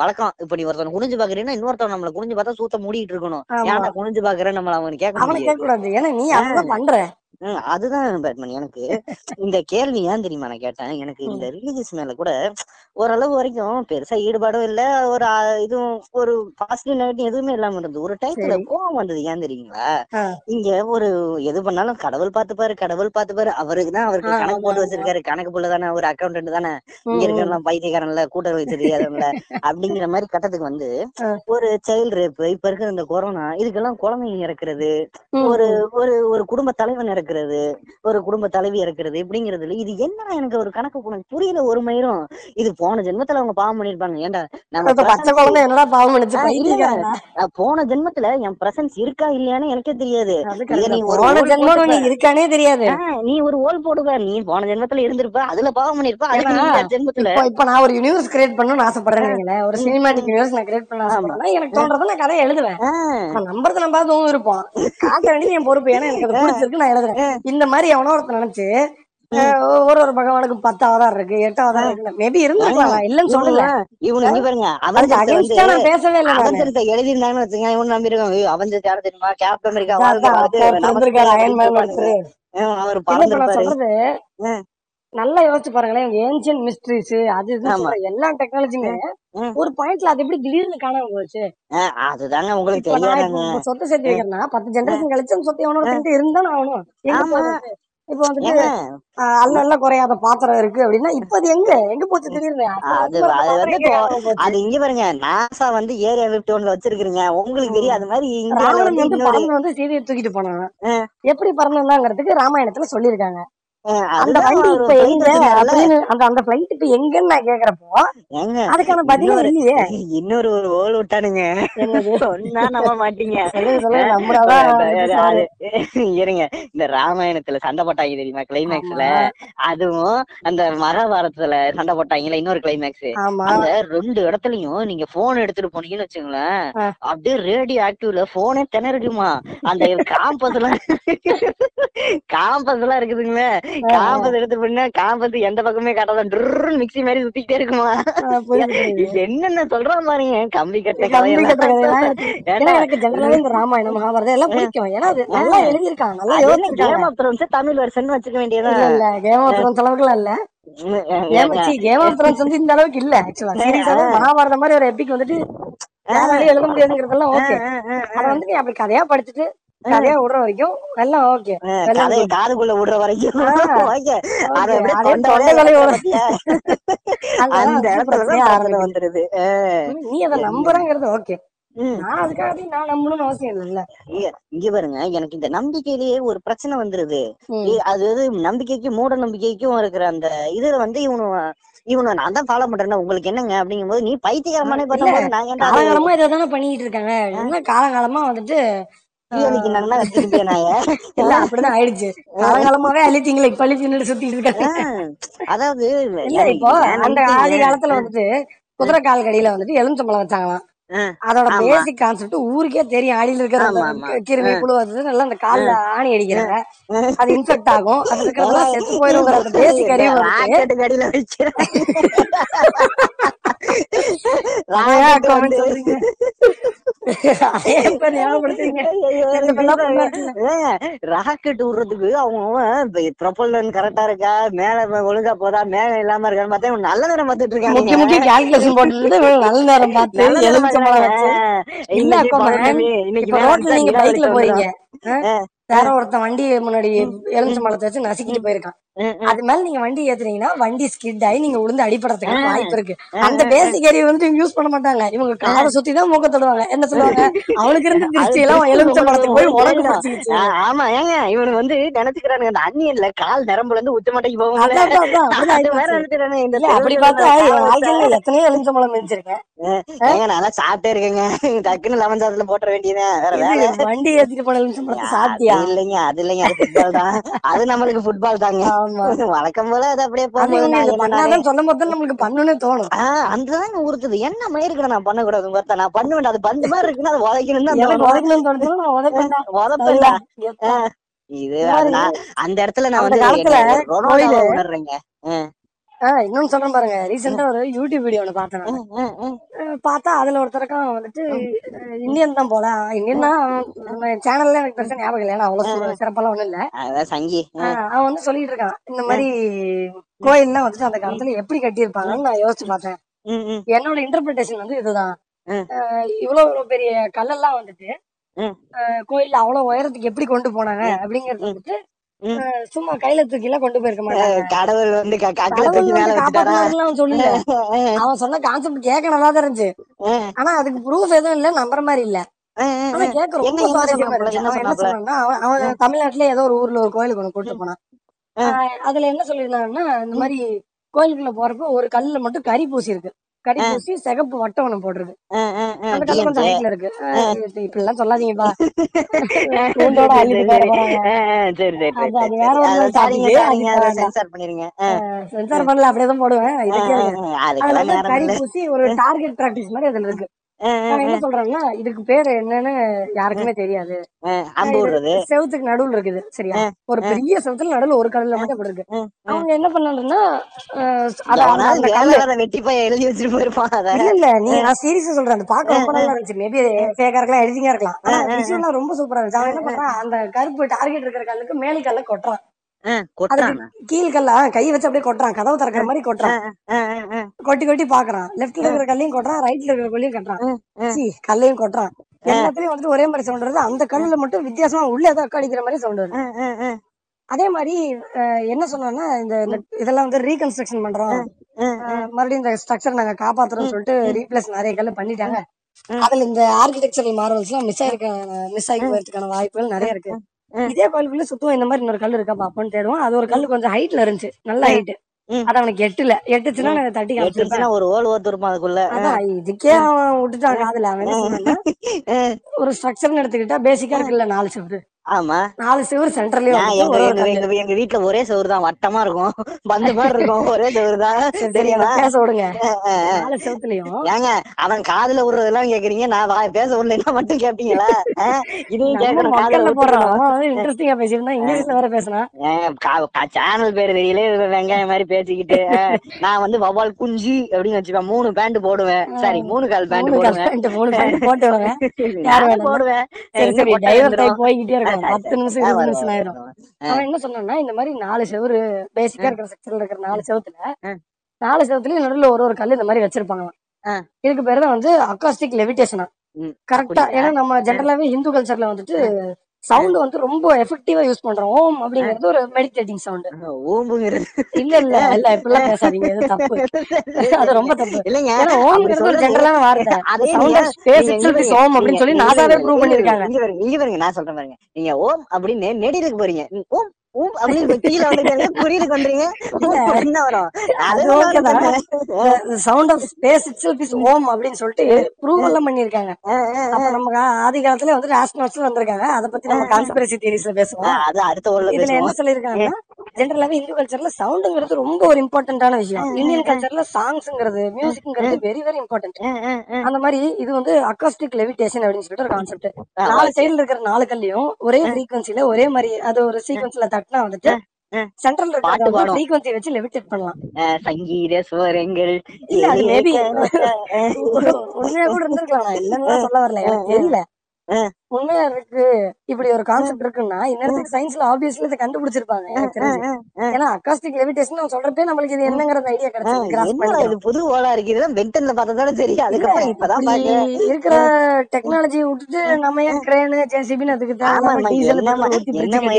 வழக்கம். இப்ப நீ ஒருத்தன் குனிஞ்சு பாக்குறீன்னா இன்னொருத்தன் நம்மள குனிஞ்சு பார்த்தா சூத்த மூடிட்டு இருக்கணும். ஏன்டா குனிஞ்சு பாக்குறேன் நம்மள அவன் கேட்க கூடாது ஏன்னா நீ அதான் பண்ற. அதுதான் பேட்மேன் எனக்கு இந்த கேள்வி ஏன் தெரியுமா நான் கேட்டேன் எனக்கு இந்த ரிலீஜியஸ் மேல கூட ஓரளவு வரைக்கும் பெருசா ஈடுபாடும் இல்ல ஒரு இதுவும் ஒரு பாசிட்டிவ் நெகட்டிவ் எதுவுமே இல்லாம இருந்தது ஒரு டைத்துல. கோவம் வந்தது ஏன் தெரியுங்களா. இங்க ஒரு எது பண்ணாலும் கடவுள் பாத்துப்பாரு கடவுள் பாத்துப்பாரு அவருக்கு தான் அவருக்கு கணக்கு போட்டு. வச்சிருக்காரு கணக்கு புள்ள தானே ஒரு அக்கௌண்டன்ட் தானே இங்க ம், இருக்கிறலாம் பைத்தியக்காரன்ல கூட்ட வச்சு தெரியாதவன்ல அப்படிங்கிற மாதிரி கட்டத்துக்கு வந்து. ஒரு சைல்டு ரேப் இப்ப இருக்கிற இந்த கொரோனா இதுக்கெல்லாம் குழந்தைங்க இறக்குறது ஒரு ஒரு ஒரு குடும்ப தலைவன் இறக்குறது ஒரு குடும்ப தலைவி இறக்குறது இப்படிங்கிறதுல இது என்னடா எனக்கு ஒரு கணக்கு உனக்கு புரியல ஒரு மயிரும். இது போன ஜென்மத்துல அவங்க பாவம் பண்ணிருப்பாங்க ஏன்டா நம்ம போன ஜென்மத்துல என் பிரசன்ஸ் இருக்கா இல்லையான்னு எனக்கே தெரியாது. இருக்கானே தெரியாது. நீ ஒரு ஓல் போடுவ நீ போன ஜென்மத்துல இருந்திருப்ப. அதுல பாவம் பண்ணிருப்ப அதுக்கு ஜென்மத்துல இப்போ நான் ஒரு யூனிவர்ஸ் கிரியேட் பண்ணணும்னு ஆசைப்படுறேன்னு வைங்களேன். ஒரு சினிமாட்டிக் யூனிவர்ஸ் நான் கிரியேட் பண்ண ஆசைப்படுறேன்னா எனக்கு தோன்றதை நான் கதையை எழுதுவேன். நம்புறத நம்பாதவங்க இருப்போம் காட்ட வேண்டியது என் பொறுப்பு. ஏன்னா எனக்கு பிடிச்சிருக்கு நான் எழுதுறேன். இந்த மாதிரி எவனோ ஒருத்தன் நினைச்சு ஒரு ஒரு பகவானுக்கு பத்து அவதாரம் இருக்கு எட்டு அவதாரம் இருக்கு மேபி இருந்திருக்கலாம் இல்லைன்னு சொல்லல. இவனு இங்க பாருங்க நான் பேசவே இல்லை. அவஞ்சரத்தை எழுதிருந்தாங்கன்னு வச்சுங்க இவன் நம்பிருக்கான் அவஞ்சர் யாரு தெரியுமா? கேப்டன் அமெரிக்கா ஒருத்தரு. அவர் இப்ப நான் பறந்துருப்பாரு. நல்லா யோசிச்சு பாருங்களேன் ஏன்சியன் மிஸ்ட்ரிஸ் அது எல்லா டெக்னாலஜியுமே. ஒரு பாயிண்ட்ல அது எப்படி திடீர்னு காணாம போச்சு? அதுதாங்க உங்களுக்கு தெரியாதாங்க. சொத்து சேர்த்து வைக்கிறேன்னா பத்து ஜெனரேஷன் கழிச்சு சொத்து எவனோட இருந்தா ஆகணும். இப்ப வந்துட்டு அல்ல அல்ல குறையாத பாத்திரம் இருக்கு அப்படின்னா இப்ப அது எங்க? எங்க போச்சு திடீர்னு? அது அது வந்து இங்க பாருங்க நாசா வந்து ஏரியா பிப்டி ஒன்ல வச்சிருக்கீங்க உங்களுக்கு தெரியும் அது மாதிரி ராவணன் வந்து பறந்து வந்து சீதையை தூக்கிட்டு போனான். எப்படி பறந்தாங்கிறதுக்கு ராமாயணத்துல சொல்லியிருக்காங்க. அந்த வண்டி இப்ப எங்க. அப்படின்னு அந்த அந்த பிளைட் இப்ப எங்கன்னு நான் கேக்குறப்போ அதுக்கான பதிலே இல்லையே. இன்னொரு ஒரு ஓல் விட்டானுங்க. சொன்னா நம்ப மாட்டீங்க. இருங்க. இந்த ராமாயணத்துல சண்டை போட்டாங்க தெரியுமா கிளைமேக்ஸ்ல அதுவும் அந்த மகாபாரதத்துல சண்டை போட்டாங்கல்ல இன்னொரு கிளைமேக்ஸ் அந்த ரெண்டு இடத்துலயும் நீங்க போன் எடுத்துட்டு போனீங்கன்னு வச்சுங்களேன். அப்படியே ரேடியோ ஆக்டிவ்ல போனே திணறுக்குமா? அந்த காம்பஸ் எல்லாம் காம்பஸ் எல்லாம் இருக்குதுங்களே. காம்பஸ் எடுத்து பண்ண காம்பஸ் எந்த பக்கமே காட்டாதான் மிக்ஸி மாதிரி சுத்திக்கிட்டே இருக்குமா? என்னென்ன சொல்றான் பாருங்க கம்பி கட்ட. ஏன்னா எனக்கு ஜெனரலாவே இந்த ராமாயணம் மகாபாரதம் எல்லாம் பிடிக்கும். ஏன்னா அது நல்லா எழுதியிருக்காங்க நல்லா யோசிச்சிருக்காங்க. Game of Thrones Tamil version வச்சுக்க வேண்டியதான் இல்ல கேம் ஆஃப் த்ரோன்ஸ் அளவுக்குலாம் இல்ல. கேம் கேம் ஆஃப் த்ரோன்ஸ் வந்து இந்த அளவுக்கு இல்ல ஆக்சுவலா சீரியஸாவே மகாபாரதம் மாதிரி ஒரு எபிக் வந்துட்டு எழுத முடியாதுங்கிறதெல்லாம் ஓகே அத வந்து நீ அப்படி கதையா படிச்சுட்டு கதையா விடுற வரைக்கும் எல்லாம் ஓகே. கதையை காதுக்குள்ள விடுற வரைக்கும். ஓகே. அத? அந்த இடத்துல வந்துருது. நீ அதை நம்புறங்கிறது ஓகே. உம். நான் அதுக்காக நான் நம்பணும்னு அவசியம் இல்ல இங்க பாருங்க. எனக்கு இந்த நம்பிக்கையிலேயே ஒரு பிரச்சனை வந்துருது. அது நம்பிக்கைக்கும் மூட நம்பிக்கைக்கும் இருக்கிற அந்த இதுல வந்து இவனு இவனு நான் தான் ஃபாலோ பண்றேன் உங்களுக்கு என்னங்க? அப்படிங்கும்போது நீ பைத்தியக்காரமானே பண்ணும்போது அது காலகாலமா இதை தானே பண்ணிட்டு இருக்காங்க காலகாலமா வந்துட்டு அப்படிதான் ஆயிடுச்சு. காலகாலமாவே அழித்தீங்களே இப்ப அழிச்சுன்னு சுத்திட்டு இருக்காங்க. அதாவது இல்ல இப்போ அந்த ஆதி காலத்துல வந்துட்டு குதிரை கால் கடியில வந்துட்டு எலுமிச்சம்பழம் வச்சாங்களாம். அதோட. பேசிக் கான்செப்ட் ஊருக்கே தெரியும். அடியில இருக்கிற. கிருமி புழு அது நல்லா அந்த கால்ல ஆணி அடிக்கிறாங்க. அது இன்ஃபெக்ட் ஆகும். அது இருக்கிறதெல்லாம் செத்து போயிருங்கிற அந்த பேசிக் அறிவு ராக்கெட் விடுறதுக்கு அவங்க ப்ரொபல்லன் கரெக்டா இருக்கா? மேல ஒழுங்கா போதா? மேல இல்லாம இருக்கான்னு பார்த்தா நல்ல நேரம் பார்த்துட்டு முக்கிய இருக்காங்க முக்கிய கால்குலேஷன் போட்டுட்டு நல்ல நேரம் பார்த்து இன்னைக்கு ரோட்ல நீங்க பைக்ல போறீங்க? வேற ஒருத்தன் வண்டி முன்னாடி எலுமிச்சம்பழத்தை வச்சு நசுக்கிட்டு போயிருக்கான். அது மேல நீங்க வண்டி ஏத்துறீங்கன்னா வண்டி ஸ்கிட் ஆகி நீங்க உளுந்து அடிபடுறதுக்கு. வாய்ப்பு இருக்கு. அந்த பேசிக் ஏரியா வந்து யூஸ் பண்ண மாட்டாங்க. இவங்க காதை சுத்தி தான் மூக்க தொடுவாங்க. என்ன சொல்லுவாங்க? அவனுக்கு இருந்த திருஷ்டி எல்லாம் எலுமிச்சம்பழத்துக்கு போய் உனக்கு பிடிச்சிக்கிச்சு. ஆ, ஆமா. ஏங்க இவனு வந்து நினைச்சுக்கிறானுங்க. அந்த அன்னியன்ல கால் நரம்புல இருந்து உச்ச மட்டைக்கு போகும் அதான் அதான், அதான், அப்படிதான் அது வேற ஆயிப்போச்சு. நினைச்சுக்கிறானுங்க. இந்த இல்ல அப்படி பார்த்தா வாழ்க்கையில எத்தனையோ எலுமிச்சம்பழம் மிதிச்சிருக்கேன். ஏங்க நான் சாப்பிட்டே இருக்கேங்க. டக்குன்னு லெமன் சாதத்துல போட்டுற வேண்டியதுதான். வேற வண்டி ஏத்திட்டு போன எலுமிச்சம்பழத்தை சாப்பிட்டியா அது இல்லைங்க அது இல்லைங்க அது ஃபுட்பால் தான். அது நம்மளுக்கு ஃபுட்பால் தாங்க. வழக்கம் போல அது அப்படியே பண்ணாதான் சொல்லும் போது நம்மளுக்கு பண்ணணும்னு தோணும். ஆஹ் அந்ததாங்க உறுத்துது. என்ன மயிருக்கணும் நான் பண்ணக்கூடாது பார்த்தா நான் பண்ண வேண்டாம் அது பந்து மாதிரி இருக்குன்னு அது உதைக்கணும் உதைக்கணும்னு தோணுச்சுன்னா எப்பா. இது மாதிரி அந்த இடத்துல நான் வந்து உணர்றேங்க. இன்னொன்னு சொல்றேன் பாருங்க. ரீசெண்டா ஒரு யூடியூப் வீடியோ ஒண்ணு பார்த்தேன் பார்த்தா அதுல ஒருத்தருக்கும் வந்துட்டு இந்தியன் தான் போல. இந்தியன் தான் நம்ம சேனல்ல எனக்கு பெருசா ஞாபகம் இல்லை. ஏன்னா அவ்வளவு சிற- சிறப்பெல்லாம் ஒண்ணும் இல்ல. சங்கி. அவன் வந்து சொல்லிட்டு இருக்கான். இந்த மாதிரி கோயில்லாம் வந்துட்டு அந்த காலத்துல எப்படி கட்டியிருப்பாங்கன்னு நான் யோசிச்சு பார்த்தேன். என்னோட இன்டர்பிரிட்டேஷன் வந்து இதுதான். இவ்வளவு இவ்வளவு பெரிய கல்லெல்லாம் வந்துட்டு கோயில்ல அவ்வளவு உயரத்துக்கு எப்படி கொண்டு போனாங்க அப்படிங்கறது வந்துட்டு சும்மா கையில தூக்கி எல்லாம் கொண்டு போயிருக்க மாட்டாங்க. கடவுள் வந்து க- கட்டில கடவுள் தூக்கி மேல சொல்லல அவன் சொன்ன கான்செப்ட் கேட்க நல்லா தான் இருந்துச்சு ஆனா அதுக்கு ப்ரூஃப் எதுவும் இல்ல நம்புற மாதிரி இல்ல. அவன் தமிழ்நாட்டுல ஏதோ ஒரு ஊர்ல ஒரு கோயிலுக்கு ஒண்ணு கூட்டு போனான். அதுல என்ன சொல்லியிருந்தாங்கன்னா இந்த மாதிரி கோயிலுக்குள்ள போறப்போ ஒரு கல்லுல மட்டும் கறி பூசி இருக்கு பூசி சிகப்பு வட்டம் ஒண்ணு ம். அந்த கல்லு கொஞ்சம். ஹைட்ல இருக்கு. இப்படி எல்லாம் சொல்லாதீங்கப்பா. சென்சார் பண்ணிருங்க ஆ, சென்சார் பண்ணல அப்படியே தான் போடுவேன். இல்ல. பூசி ஒரு டார்கெட் பிராக்டிஸ் மாதிரி அதுல இருக்கு. என்ன சொல்றான்னா இதுக்கு பேரு என்னன்னு யாருக்குமே தெரியாது. செவுத்துக்கு நடுவுல இருக்குது சரியா? ஒரு பெரிய செவுத்துல நடுவுல ஒரு கல்லுல மட்டும் இப்படி இருக்கு. அவங்க என்ன பண்ணாங்கன்னா எழுதி வச்சுட்டு போயிருப்பான் இல்ல நீ நான் சீரியஸா சொல்றேன் அந்த பாக்க ரொம்ப நல்லா இருந்துச்சு. மேபி ஃபேக்கா இருக்கலாம் எடிட்டிங்கா இருக்கலாம். விஷுவலா ரொம்ப சூப்பரா இருந்துச்சு. அவன் என்ன பண்றான் அந்த கருப்பு டார்கெட் இருக்கிற கல்லுக்கு மேல் கல்ல கொட்டுறான். ஆ, கொட்டுறானா கீழ் கல்ல ஆ, கை வச்சு அப்படியே கொட்டுறான். கதவு திறக்கிற மாதிரி கொட்டுறான். கொட்டி கொட்டி பாக்குறான். லெஃப்ட்ல இருக்கிற கல்லையும் கொட்டுறான் ரைட்ல இருக்கிற கல்லையும் கட்டுறான். கல்லையும் கொட்டுறான். எல்லாத்துலயும் வந்துட்டு ஒரே மாதிரி சவுண்ட் வருது. அந்த கல்லுல மட்டும் வித்தியாசமா உள்ள ஏதோ அடிக்கிற மாதிரி சவுண்ட் வருது. அதே மாதிரி என்ன சொன்னான்னா இந்த இதெல்லாம் வந்து ரீகன்ஸ்ட்ரக்ஷன் பண்றோம். மறுபடியும் இந்த ஸ்ட்ரக்சர் நாங்க காப்பாத்துறோம்னு சொல்லிட்டு ரீப்ளேஸ் நிறைய கல்லு பண்ணிட்டாங்க. அதுல இந்த ஆர்கிடெக்சரல் மாரல்ஸ் எல்லாம் மிஸ் ஆயிருக்க மிஸ் ஆகி போயிருக்கான வாய்ப்புகள் நிறைய இருக்கு. இதே கோயிலுக்குள்ள சுத்தம் இந்த மாதிரி இன்னொரு கல் இருக்கா பாப்போன்னு தேடுவோம். அது ஒரு கல் கொஞ்சம் ஹைட்ல இருந்துச்சு. நல்ல ஹைட். அது அவனுக்கு எட்டுல. எட்டுச்சுன்னா நான் தட்டி எட்டுச்சுன்னா ஒரு ஓல் ஓத்துருப்பான் அதுக்குள்ள? அதான் இதுக்கே அவன் விட்டுட்டான் காதுல. அவன் ஒரு ஸ்ட்ரக்சர்னு எடுத்துக்கிட்டா பேசிக்கா இருக்குல்ல நாலு செவரு. ஆமா. நாலு செவரு சென்டர்லயே ஏன் வந்துட்டு எங்க வீட்டுல ஒரே சவுறு தான் வட்டமா இருக்கும். பந்து மாதிரி இருக்கும். ஒரே சவுறு தான் தெரியுமா. நாலு செவத்துலயும்? ஏங்க அவன் காதுல விடுறதெல்லாம் கேக்குறீங்க. நான் பேச விடலைன்னா மட்டும் கேப்பீங்களா? இதையும் கேட்கணும் காதுல போடுறோம் இன்ட்ரெஸ்டிங்கா பேசியிருந்தா இங்கிலீஷ்ல வேற பேசினா. சேனல் பேர் தெரியல வெங்காயம் மாதிரி பேசிக்கிட்டு நான் வந்து வவால் குஞ்சு அப்படின்னு வச்சுப்பேன். மூணு பேண்ட் போடுவேன். சாரி மூணு கால் பேண்ட் போடுவேன். பேண்ட் மூணு பேண்ட் போட்டு வாங்க யார் நான் வேணாலும். போடுவேன். போய்கிட்டே பத்து நிமிஷம் இருபது நிமிஷம் ஆயிரும். அவன் என்ன சொன்னான்னா இந்த மாதிரி நாலு செவரு பேசிக்கா இருக்கிற செக்ஷன்ல இருக்கிற நாலு செவத்துல. நாலு செவத்துலயும் நடுவுல ஒரு ஒரு கல் இந்த மாதிரி வச்சிருப்பாங்களாம் ஆ. இதுக்கு பேரு தான் வந்து அக்காஸ்டிக் லெவிடேஷனா கரெக்டா? ஏன்னா நம்ம ஜென்ரலாவே ஹிந்து கல்ச்சர்ல வந்துட்டு சவுண்ட் வந்து ரொம்ப எஃபெக்டிவா யூஸ் பண்றோம். ஓம் அப்படிங்கிறது ஒரு மெடிடேட்டிங் சவுண்ட் ஊம்புங்கிறது இல்ல இல்ல இல்ல இப்படிலாம் பேசாதீங்க இது தப்பு. அது ரொம்ப தப்பு. இல்லைங்க. ஓம்ங்கிறது ஒரு ஜென்ரலான வார்த்தை. அதே ஸ்பேஸ் இஸ் ஓம் அப்படின்னு சொல்லி நாசாவே ப்ரூவ் பண்ணிருக்காங்க. இங்க பாருங்க இங்க பாருங்க நான் சொல்றேன் பாருங்க. நீங்க ஓம் அப்படின்னு நெடிலுக்கு போறீங்க. Om sound of space itself is Om அப்படின்னு சொல்லிட்டு ப்ரூவ் எல்லாம் பண்ணிருக்காங்க அப்ப நம்ம ஆதி காலத்துல வந்து ஆஸ்ட்ரோனட்ஸ் வந்திருக்காங்க. அத பத்தி நம்ம கான்ஸ்பிரசி தியரிஸ்ல பேசுவோம். அது அடுத்த ஊர்ல இதுல என்ன சொல்லிருக்காங்கன்னா ஜென்ரலாவே இந்து கல்ச்சர்ல சவுண்டுங்கிறது ரொம்ப ஒரு இம்பார்ட்டன்டான விஷயம். இந்தியன் கல்ச்சர்ல சாங்ஸ்ங்கிறது மியூசிக்ங்கிறது வெரி வெரி இம்பார்ட்டன்ட் அந்த மாதிரி இது வந்து அக்காஸ்டிக் லெவிடேஷன் அப்படின்னு சொல்லிட்டு ஒரு கான்செப்ட் நாலு சைடுல இருக்கிற நாலு கல்லையும் ஒரே ஃப்ரீக்வன்சில ஒரே மாதிரி அது ஒரு சீக்வன்ஸ்ல தட்டினா வந்துட்டு. சென்ட்ரல் பாட்டு பாடும். ஃப்ரீக்வன்சி வச்சு லெவிட்டேட் பண்ணலாம். சங்கீத சுவரங்கள் இல்ல அது மேபி உண்மையா கூட இருந்திருக்கலாம். இல்லன்னு சொல்ல வரல. எனக்கு தெரியல. உண்மையா இருக்கு. இப்படி ஒரு கான்செப்ட் இருக்குன்னா இந்நேரத்துக்கு சயின்ஸ்ல ஆப்வியஸ்லி இதை கண்டுபிடிச்சிருப்பாங்க ஏன்னா அக்காஸ்டிக் லெவிடேஷன் நம்ம சொல்றப்பே நம்மளுக்கு இது என்னங்கறது ஐடியா கிடைச்சது இது புது ஓலா இருக்கு. இதெல்லாம் பென்டன்ல பார்த்ததால சரி அதுக்கப்புறம் இப்பதான் இருக்கிற டெக்னாலஜி விட்டுட்டு நம்ம ஏன் கிரேனு ஜேசிபின்னு அதுக்கு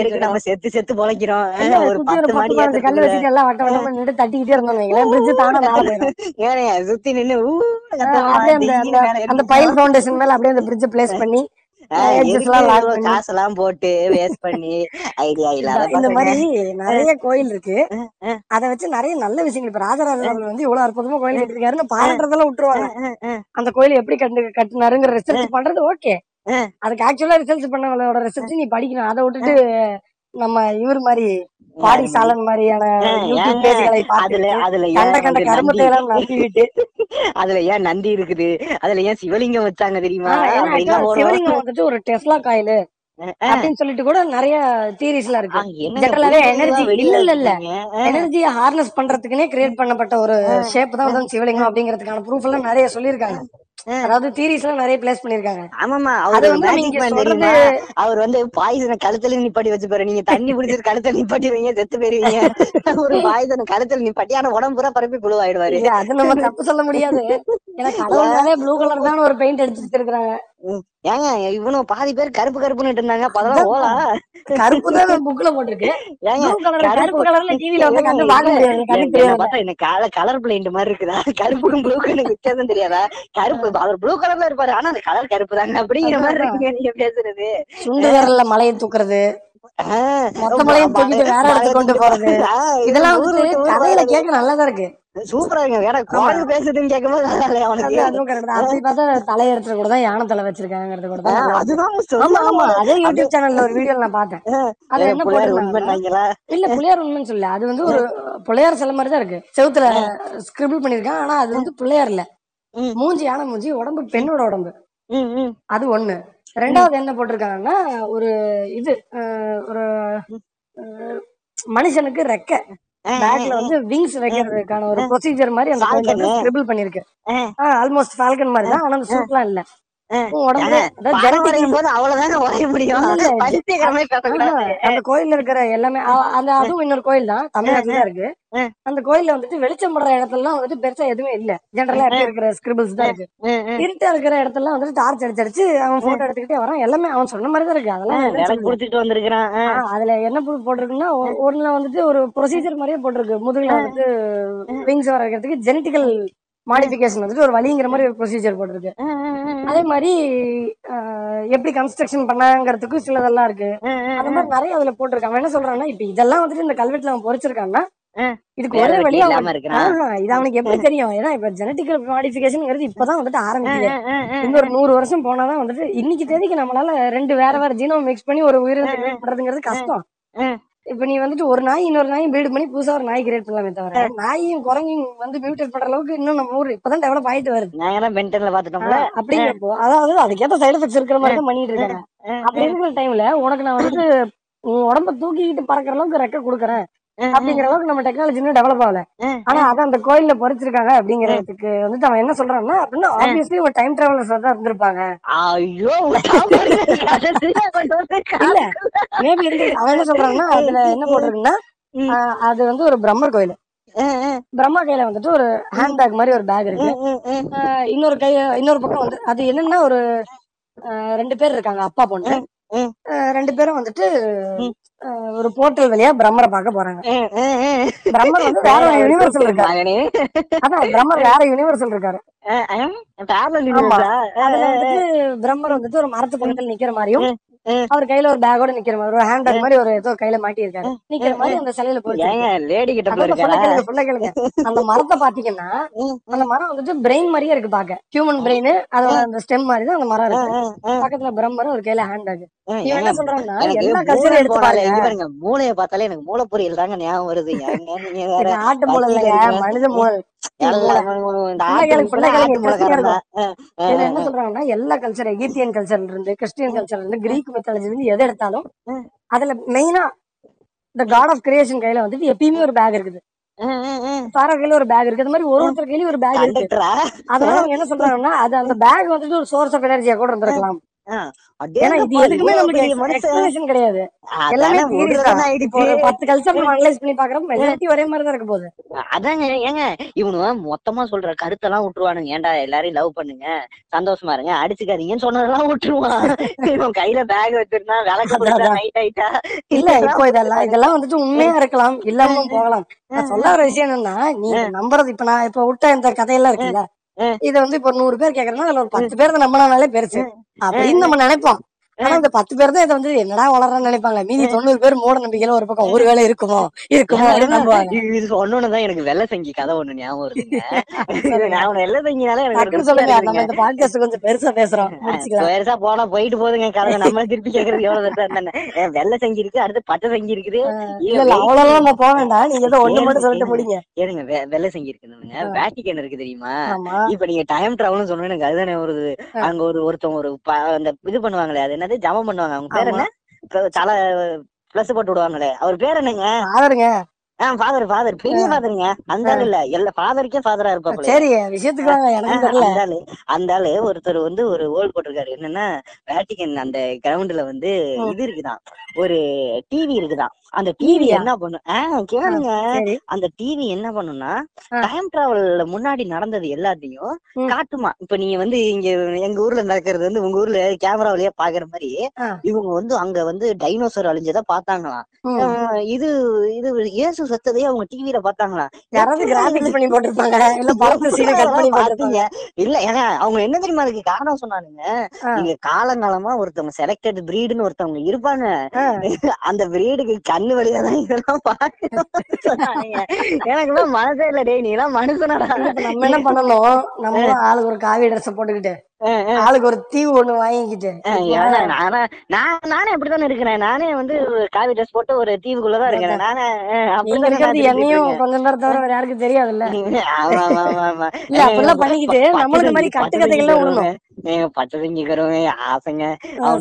இருக்கு நம்ம செத்து செத்து பொழைக்கிறோம். ஒரு பத்து மாடி ஏத்தத்துக்குள்ள வச்சுட்டு எல்லாம் வட்ட வட்டமா நின்று தட்டிக்கிட்டே இருந்தோம் பிரிட்ஜ் தானா மேல போயிடும். சுத்தி அந்த அந்த அந்த பைல் ஃபவுண்டேஷன் மேல அப்படியே அந்த பிரிட்ஜ் பிளேஸ் பண்ணி காசெல்லாம் போட்டு வேஸ்ட் பண்ணி ஐடியா இல்லாத இந்த மாதிரி நிறைய கோயில் இருக்கு. அத வச்சு நிறைய நல்ல விஷயங்கள். இப்ப ராஜராஜ சோழன் வந்து இவ்வளவு அற்புதமா கோயில் கட்டிருக்காருன்னு பாராட்டுறதெல்லாம் விட்டுருவாங்க. அந்த கோயில் எப்படி கட்டு கட்டினாருங்கிற ரிசர்ச் பண்றது ஓகே அதுக்கு ஆக்சுவலா ரிசர்ச் பண்ணவங்களோட ரிசர்ச் நீ படிக்கணும். அதை விட்டுட்டு நம்ம இவர் மாதிரி பாடி சாலன் மாதிரியான அதுல அதுல கண்ட ஏன் கண்ட கருமத்தை எல்லாம் நடத்திவிட்டு அதுல ஏன் நந்தி இருக்குது? அதுல ஏன் சிவலிங்கம் வச்சாங்க தெரியுமா? சிவலிங்கம் வந்துட்டு ஒரு டெஸ்லா காயில். அப்படின்னு சொல்லிட்டு கூட நிறைய இருக்கு. ஜெனரலாவே புது புதுவா எனர்ஜி இல்ல இல்ல இல்ல. எனர்ஜியை ஹார்னஸ் பண்றதுக்குனே கிரியேட் பண்ணப்பட்ட ஒரு ஷேப் தான் வந்து சிவலிங்கம் அப்படிங்கிறதுக்கான ப்ரூஃப் எல்லாம் நிறைய சொல்லியிருக்காங்க. அதாவது தியரிஸ் எல்லாம் நிறைய பிளேஸ் பண்ணிருக்காங்க ஆமாமா அவர் வந்து அவர் வந்து பாய்சனை கழுத்துல நிப்பாட்டி வச்சு பாரு. நீங்க தண்ணி பிடிச்சிட்டு கழுத்துல நிப்பாட்டிடுவீங்க செத்து போயிருவீங்க. ஒரு பாய்சனை கழுத்துல நிப்பாட்டி ஆனா உடம்பு பூரா பரப்பி புழுவாயிடுவாரு. இல்ல அது நம்ம தப்பு சொல்ல முடியாது. ஏன்னா ப்ளூ கலர் தான் ஒரு பெயிண்ட் அடிச்சு வச்சிருக்காங்க ஏங்க இவனும் பாதி பேர் கருப்பு கருப்புன்னு இருந்தாங்க. அதெல்லாம் ஓலா? கருப்பு தான் புக்ல போட்டிருக்கு. ஏங்க ப்ளூ கலர் கருப்பு கருப்பு கலர்ல டிவில வந்து கண்டு ஏங்க, பார்க்க முடியாது என்ன பார்த்தா என்ன கலர் கலர் பிளைண்ட் மாதிரி இருக்குதா? கருப்புக்கும் ப்ளூக்கும் எனக்கு வித்தியாசம் தெரியாதா? கருப்பு அவர் ப்ளூ கலர்ல இருப்பாரு ஆனா அந்த கலர் கருப்பு தாங்க. அப்படிங்கிற மாதிரி இருக்குங்க நீங்க பேசுறது. சுண்டு விரல்ல மலையை தூக்குறது. மொத்த மலையும் தூக்கிட்டு வேற இடத்துக்கு கொண்டு போறது. இதெல்லாம் வந்து கதையில. கேட்க நல்லாதான் இருக்கு. சூப்பரா இருக்கு. குரங்கு பேசுதுன்னு கேட்கும்போது நல்லா இல்லையா அது அவனுக்கு அதுவும் கரெக்ட் தான். அப்படி பார்த்தா கூட தான் யானை தலை வச்சிருக்காங்கிறது கூட தான். அதுதான் ஆமா அதே யூடியூப் சேனல்ல ஒரு வீடியோ நான் பார்த்தேன். அது என்ன புள்ளையார் இல்ல பிள்ளையார் உண்மைன்னு சொல்ல அது வந்து ஒரு பிள்ளையார் சில மாதிரி தான் இருக்கு. செவுத்துல ஸ்கிரிபிள் பண்ணிருக்கான் ஆனா அது வந்து பிள்ளையார் இல்ல. மூஞ்சி யானை மூஞ்சி உடம்பு பெண்ணோட உடம்பு. அது ஒண்ணு. ரெண்டாவது என்ன போட்டிருக்காங்கன்னா ஒரு இது ஒரு மனுஷனுக்கு ரெக்க. பேக்ல வந்து விங்ஸ் வைக்கிறதுக்கான ஒரு ப்ரொசீஜர் மாதிரி அந்த. ஸ்கிரிபிள் பண்ணிருக்கு. ஆல்மோஸ்ட் ஃபால்கன் மாதிரி தான். ஆனா அந்த சூட்லாம் இல்ல. அந்த கோயில்ல இருக்கிற எல்லாமே அந்த அதுவும் இன்னொரு கோயில் தான் தமிழ்நாட்டுல இருக்கு. அந்த கோயில்ல வந்துட்டு வெளிச்சம் படுற இடத்துலலாம் வந்துட்டு பெருசா எதுவுமே இல்ல. ஜென்ரலா எப்படி இருக்கிற ஸ்கிரிபிள்ஸ் தான் இருக்கு. இருட்டா இருக்கிற இடத்துல வந்துட்டு டார்ச் அடிச்சு அடிச்சு அவன் போட்டோ எடுத்துக்கிட்டே வரான். எல்லாமே அவன் சொன்ன மாதிரி தான் இருக்கு. அதெல்லாம். குடுத்துட்டு அதுல என்ன போட்டிருக்குன்னா ஒண்ணுல வந்துட்டு ஒரு ப்ரொசீஜர் மாதிரியே போட்டிருக்கு. முதுகுல வந்துட்டு விங்ஸ் வர வைக்கிறதுக்கு ஜெனட்டிக்கல் மாடிஃபிகேஷன் வந்துட்டு ஒரு வழிங்கிற மாதிரி ஒரு ப்ரொசீஜர் போட்டிருக்கு. அதே மாதிரி எப்படி கன்ஸ்ட்ரக்ஷன் பண்ணாங்கிறதுக்கும் சிலதெல்லாம் இருக்கு. அந்த மாதிரி நிறைய அதுல போட்டிருக்கான் அவன் என்ன சொல்றான்னா இப்ப இதெல்லாம் வந்துட்டு இந்த கல்வெட்டுல அவன் பொறிச்சிருக்கான்னா ம். இதுக்கு ஒரே ஆஹா, இது அவனுக்கு எப்படி தெரியும்? ஏன்னா இப்ப ஜெனட்டிக்கல் மாடிஃபிகேஷன்ங்கிறது இப்பதான் வந்துட்டு ஆரம்பிக்குது. இன்னொரு நூறு வருஷம் போனாதான் வந்துட்டு இன்னைக்கு தேதிக்கு நம்மளால ரெண்டு வேற வேற ஜீனோம் மிக்ஸ் பண்ணி ஒரு உயிரினத்தை பண்றதுங்கிறது கஷ்டம். இப்ப நீ வந்துட்டு ஒரு நாய் இன்னொரு நாய் பீடு பண்ணி புதுசா ஒரு நாய் கிரியேட் பண்ணலாமே தவிர நாயும் குரங்கையும் வந்து மியூட்டேட் பண்ற அளவுக்கு இன்னும் நம்ம ஊர் இப்பதான் டெவலப் ஆயிட்டு வருது. நாங்க தான் பென்டன்ல பாத்துட்டோம்ல அப்படிங்கிறப்போ அதாவது அதுக்கேத்த சைடு எஃபெக்ட்ஸ் இருக்கிற மாதிரி தான் பண்ணிட்டு இருக்காங்க அப்படி இருக்கிற டைம்ல உனக்கு நான் வந்துட்டு உன் உடம்ப தூக்கிக்கிட்டு பறக்கிற அளவுக்கு ரெக்க கொடுக்குறேன். அப்படிங்கிற அளவுக்கு நம்ம டெக்னாலஜி இன்னும் டெவலப் ஆகல. ஆனா அத அந்த கோயில்ல பொறிச்சிருக்காங்க அப்படிங்கறதுக்கு வந்துட்டு அவன் என்ன சொல்றான்னா அப்படின்னா ஆப்வியஸ்லி ஒரு டைம் டிராவலர்ஸ் தான் இருந்திருப்பாங்க. ஐயோ இல்ல மேபி அவன் என்ன சொல்றான்னா அதுல என்ன போட்டிருக்குன்னா. ஆஹ் அது வந்து ஒரு பிரம்மர் கோயில். பிரம்மா கையில வந்துட்டு ஒரு ஹேண்ட் பேக் மாதிரி ஒரு பேக் இருக்கு. இன்னொரு கை இன்னொரு பக்கம் வந்து அது என்னன்னா ஒரு ரெண்டு பேர் இருக்காங்க அப்பா பொண்ணு. ரெண்டு பேரும் வந்துட்டு ஒரு போர்ட்டல் வழியா பிரம்மரை பார்க்க போறாங்க. பிரம்மர் வந்து வேற யூனிவர்சல் இருக்காரு. அதான் பிரம்மர் வேற யூனிவர்சல் இருக்காரு. பிரம்மர் வந்துட்டு ஒரு மரத்து பக்கத்துல நிக்கிற மாதிரியும். அவர் கையில ஒரு பேக்கோட நிக்கிற மாதிரி ஒரு ஹேண்ட் பேக் மாதிரி ஒரு ஏதோ கையில மாட்டி இருக்காரு நிக்கிற மாதிரி அந்த சிலையில போயிருக்கு ஏங்க லேடி கிட்ட கேளுங்க சொல்ல கேளுங்க. அந்த மரத்தை பாத்தீங்கன்னா அந்த மரம் வந்துட்டு பிரெயின் மாதிரியே இருக்கு பாக்க. ஹியூமன் பிரெயின் அதோட அந்த ஸ்டெம் மாதிரி தான் அந்த மரம் இருக்கு. பக்கத்துல பிரம்மர் ஒரு கையில ஹேண்ட் பேக் இவன் என்ன சொல்றான்னா எல்லா மூளை கல்ச்சரையும் எடுத்து பாருங்க. இங்க பாருங்க மூளைய பார்த்தாலே எனக்கு மூளை பொரியல் தாங்க ஞாபகம் வருது ஆட்டு மூளை இல்லைங்க. மனித மூளை. என்ன சொல்றாங்கன்னா எல்லா கல்ச்சர் எகிப்தியன் கல்ச்சர்ல இருந்து கிறிஸ்டியன் கல்ச்சர்ல இருந்து கிரீக் மெத்தாலஜில இருந்து எதை எடுத்தாலும். அதுல மெயினா இந்த காட் ஆஃப் கிரியேஷன் கையில வந்துட்டு எப்பயுமே ஒரு பேக் இருக்குது. சாரா கையில ஒரு பேக் இருக்கு அந்த மாதிரி ஒரு ஒருத்தர் கையிலயும் ஒரு பேக் இருக்கு. அதனால அவங்க என்ன சொல்றாங்கன்னா அது அந்த பேக் வந்துட்டு ஒரு சோர்ஸ் ஆஃப் எனர்ஜியா கூட இருந்திருக்கலாம். கிடையாது. ஒரு பத்து கல்ச்சர் அனலைஸ் பண்ணி பாக்குறோம் மெஜாரிட்டி ஒரே மாதிரி தான் இருக்க போகுது. அதாங்க ஏங்க இவனுங்க மொத்தமா சொல்ற கருத்தெல்லாம் விட்டுருவானுங்க. ஏன்டா எல்லாரையும் லவ் பண்ணுங்க? சந்தோஷமா இருங்க. அடிச்சுக்காதீங்கன்னு சொன்னதெல்லாம் விட்டுருவான். இவன் கையில பேக் வச்சிருந்தா விளக்கு நைட் ஆயிட்டா. இல்ல இப்போ இதெல்லாம் இதெல்லாம் வந்துட்டு உண்மையா இருக்கலாம் இல்லாம போகலாம். சொல்ல வர விஷயம் என்னன்னா நீங்க நம்புறது இப்ப நான் இப்ப விட்ட இந்த கதையெல்லாம் இருக்குல்ல. இத வந்து இப்ப நூறு பேர் கேக்குறேன்னா அதுல ஒரு பத்து பேர் நம்பினாலே பெருசு. அப்படின்னு நம்ம நினைப்போம். ஆனா இந்த பத்து பேர் தான் இதை வந்து என்னடா வளர்றான்னு நினைப்பாங்க. மீதி தொண்ணூறு பேர் மூட நம்பிக்கையில ஒரு பக்கம் ஒருவேளை இருக்குமோ? இருக்குமோ? அப்படின்னு நம்புவாங்க. இது சொன்னோன்னுதான் எனக்கு வெள்ளை சங்கி கதை ஒண்ணு ஞாபகம் வருதுங்க. நான் வெள்ளை சங்கினாலே எனக்கு ஒரு சொல்லுங்க. நம்ம இந்த பாட்காஸ்ட் கொஞ்சம் பெருசா பேசுறோம். பெருசா போனா போயிட்டு போகுதுங்க கதை நம்ம திருப்பி கேக்குறது எவ்வளவு பெருசா வெள்ளை சங்கி இருக்கு அடுத்து பச்சை சங்கி இருக்குது. இல்ல அவ்வளவு நம்ம போக வேண்டாம். நீங்க ஏதோ ஒண்ணு மட்டும் சொல்லிட்டு முடிங்க ஏனுங்க வெள்ளை சங்கி இருக்குதுங்க. வேட்டிக்கன் இருக்கு தெரியுமா? இப்ப நீங்க டைம் டிராவல்னு சொன்னா எனக்கு அதுதானே வருது. அங்க ஒரு ஒருத்தவங்க ஒரு அந்த இது பண்ணுவாங்களே அது என்னது ஜமம் பண்ணுவாங்க. அவங்க பேர் என்ன? தலை பிளஸ் போட்டு விடுவாங்களே. அவர் பேர் என்னங்க? ஆதருங்க. ஃபாதர் ஃபாதர் பெரிய ஃபாதருங்க அந்த ஆளு இல்ல. எல்லா ஃபாதருக்கே ஃபாதரா இருப்பாப்ல சரி விஷயத்துக்கு வாங்க எனக்கு தெரியல. அந்த ஆளு ஒருத்தர் வந்து ஒரு ஓல் போட்டிருக்காரு. என்னன்னா வேட்டிகன் அந்த கிரவுண்ட்ல வந்து. இது இருக்குதான். ஒரு டிவி இருக்குதான். அந்த டிவி? என்ன பண்ணும் ஆஹ் கேளுங்க. அந்த டிவி என்ன பண்ணும்னா. டைம் டிராவல்ல முன்னாடி நடந்தது எல்லாத்தையும். காட்டுமா. இப்ப நீங்க வந்து இங்க எங்க ஊர்ல நடக்கிறது வந்து உங்க ஊர்ல கேமரா வழியா பாக்குற மாதிரி. இவங்க வந்து அங்க வந்து டைனோசர் அழிஞ்சதை பார்த்தாங்களாம். இது இது இயேசு செத்ததையே அவங்க டிவில பார்த்தாங்களாம் யாராவது கிராபிக்ஸ் பண்ணி போட்டிருப்பாங்க. இல்ல படத்து சீனை கட் பண்ணி பாத்தீங்க இல்ல ஏன்னா அவங்க என்ன தெரியுமா அதுக்கு காரணம் சொன்னானுங்க? ஆ. இங்க காலங்காலமா ஒருத்தவங்க செலக்டட் பிரீடுன்னு ஒருத்தவங்க இருப்பாங்க. அந்த பிரீடுக்கு கண்ணு வழியா தான் இதெல்லாம் பாக்கணும்னு சொன்னானுங்க. எனக்கு எல்லாம் மனசே இல்ல டேய் நீ எல்லாம் மனுஷனடா. இப்ப நம்ம என்ன பண்ணணும்? நம்ம ஆளுக்கு ஒரு காவி ட்ரெஸ் போட்டுக்கிட்டு ஆளுக்கு ஒரு தீவு ஒண்ணு வாங்கிக்கிட்டு அஹ் ஏன்னா நானா நான் நானே அப்படித்தானே இருக்கிறேன். நானே வந்து ஒரு காவி ட்ரெஸ் போட்டு ஒரு தீவுக்குள்ளதான் இருக்கிறேன். நானே என்னையும் கொஞ்ச நேரம் தவிர வேற யாருக்கும் தெரியாதுல்ல. இல்ல அப்படிலாம் பண்ணிக்கிட்டு இந்த மாதிரி கட்டு கதைகள்லாம். விடணும் ஏங்க, பச்சை கருவங்க ஆசைங்க.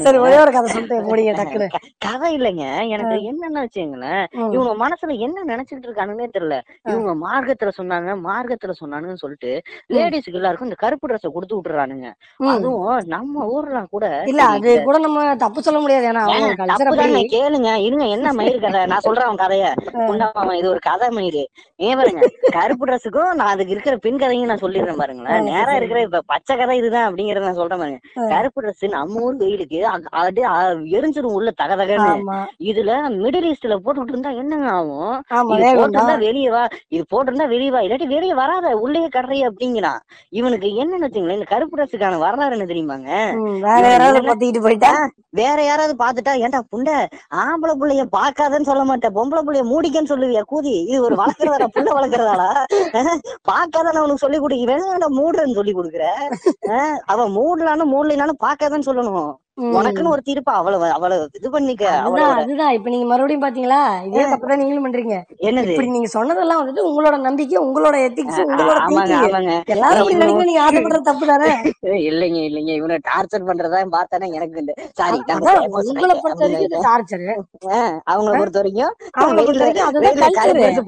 சரி ஒரே ஒரு கதை சொல்லிட்டு முடிங்க டக்குன்னு. க- கதை இல்லைங்க. எனக்கு என்னன்னு வச்சுங்களேன். இவங்க மனசுல என்ன நினைச்சிட்டு இருக்கானுன்னே தெரியல. இவங்க மார்க்கத்துல சொன்னாங்க மார்க்கத்துல சொன்னாங்கன்னு சொல்லிட்டு லேடிஸ்க்கு எல்லாருக்கும் இந்த கருப்பு ட்ரெஸ் கொடுத்து விட்டுறானுங்க. அதுவும் நம்ம ஊர்ல கூட இல்ல அது கூட நம்ம தப்பு சொல்ல முடியாது. ஏன்னா கேளுங்க. இருங்க என்ன மயிர் கதை? நான் சொல்றேன் அவன் கதைய. உண்டாமா இது ஒரு கதை மயிர் ஏன் பாருங்க கருப்பு ட்ரெஸ்ஸுக்கும் நான் அதுக்கு இருக்கிற பெண் கதையும் நான் சொல்லிடுறேன் பாருங்களேன். நேரா இருக்கிற இப்ப பச்சை கதை இதுதான் அப்படிங்கறத நான் சொல்றேன் பாருங்க. கருப்பு ட்ரெஸ் நம்ம ஊர் வெயிலுக்கு அப்படியே எரிஞ்சிரும் உள்ள தகதகன்னு இதுல மிடில் ஈஸ்ட்ல போட்டுட்டு இருந்தா என்னங்க ஆகும்? இது போட்டிருந்தா வெளியே வா இது போட்டிருந்தா வெளியே வா. இல்லாட்டி வெளியே வராத உள்ளே கடறி அப்படிங்கிறான் இவனுக்கு என்னன்னு வச்சுங்களேன் இந்த கருப்பு ட்ரெஸ்ஸுக்கான வரலாறு என்ன தெரியுமாங்க? வேற யாராவது பத்திக்கிட்டு போயிட்டா? வேற யாராவது பாத்துட்டா ஏன்டா புண்டை ஆம்பளை புள்ளைய பாக்காதன்னு சொல்ல மாட்டேன் பொம்பளை புள்ளைய மூடிக்கன்னு சொல்லுவியா கூதி? இது ஒரு வளர்க்கறதாடா புள்ள வளர்க்கறதாடா. பாக்காதான் அவனுக்கு சொல்லி கொடுக்க வேணா மூடுறன்னு சொல்லி கொடுக்குற? அவன் மூடலான்னு மூடலைனாலும் பாக்கதான் சொல்லணும். உனக்குன்னு ஒரு தீர்ப்பா அவ்வளவு அவ்வளவு இது பண்ணிக்க அதுதான் இப்ப நீங்க மறுபடியும் பாத்தீங்களா? இதே தப்புதான் நீங்களும் பண்றீங்க. என்னது? இப்படி நீங்க சொன்னதெல்லாம் வந்துட்டு உங்களோட நம்பிக்கை உங்களோட எத்திக்ஸ் உங்களோட எல்லாரும் நீங்க ஆசைப்படுறது தப்பு தானே? இல்லைங்க இல்லைங்க. இவனை டார்ச்சர் பண்றதா பார்த்தானே எனக்கு இந்த சாரி உங்களை பொறுத்த வரைக்கும் டார்ச்சர் அவங்கள பொறுத்த வரைக்கும்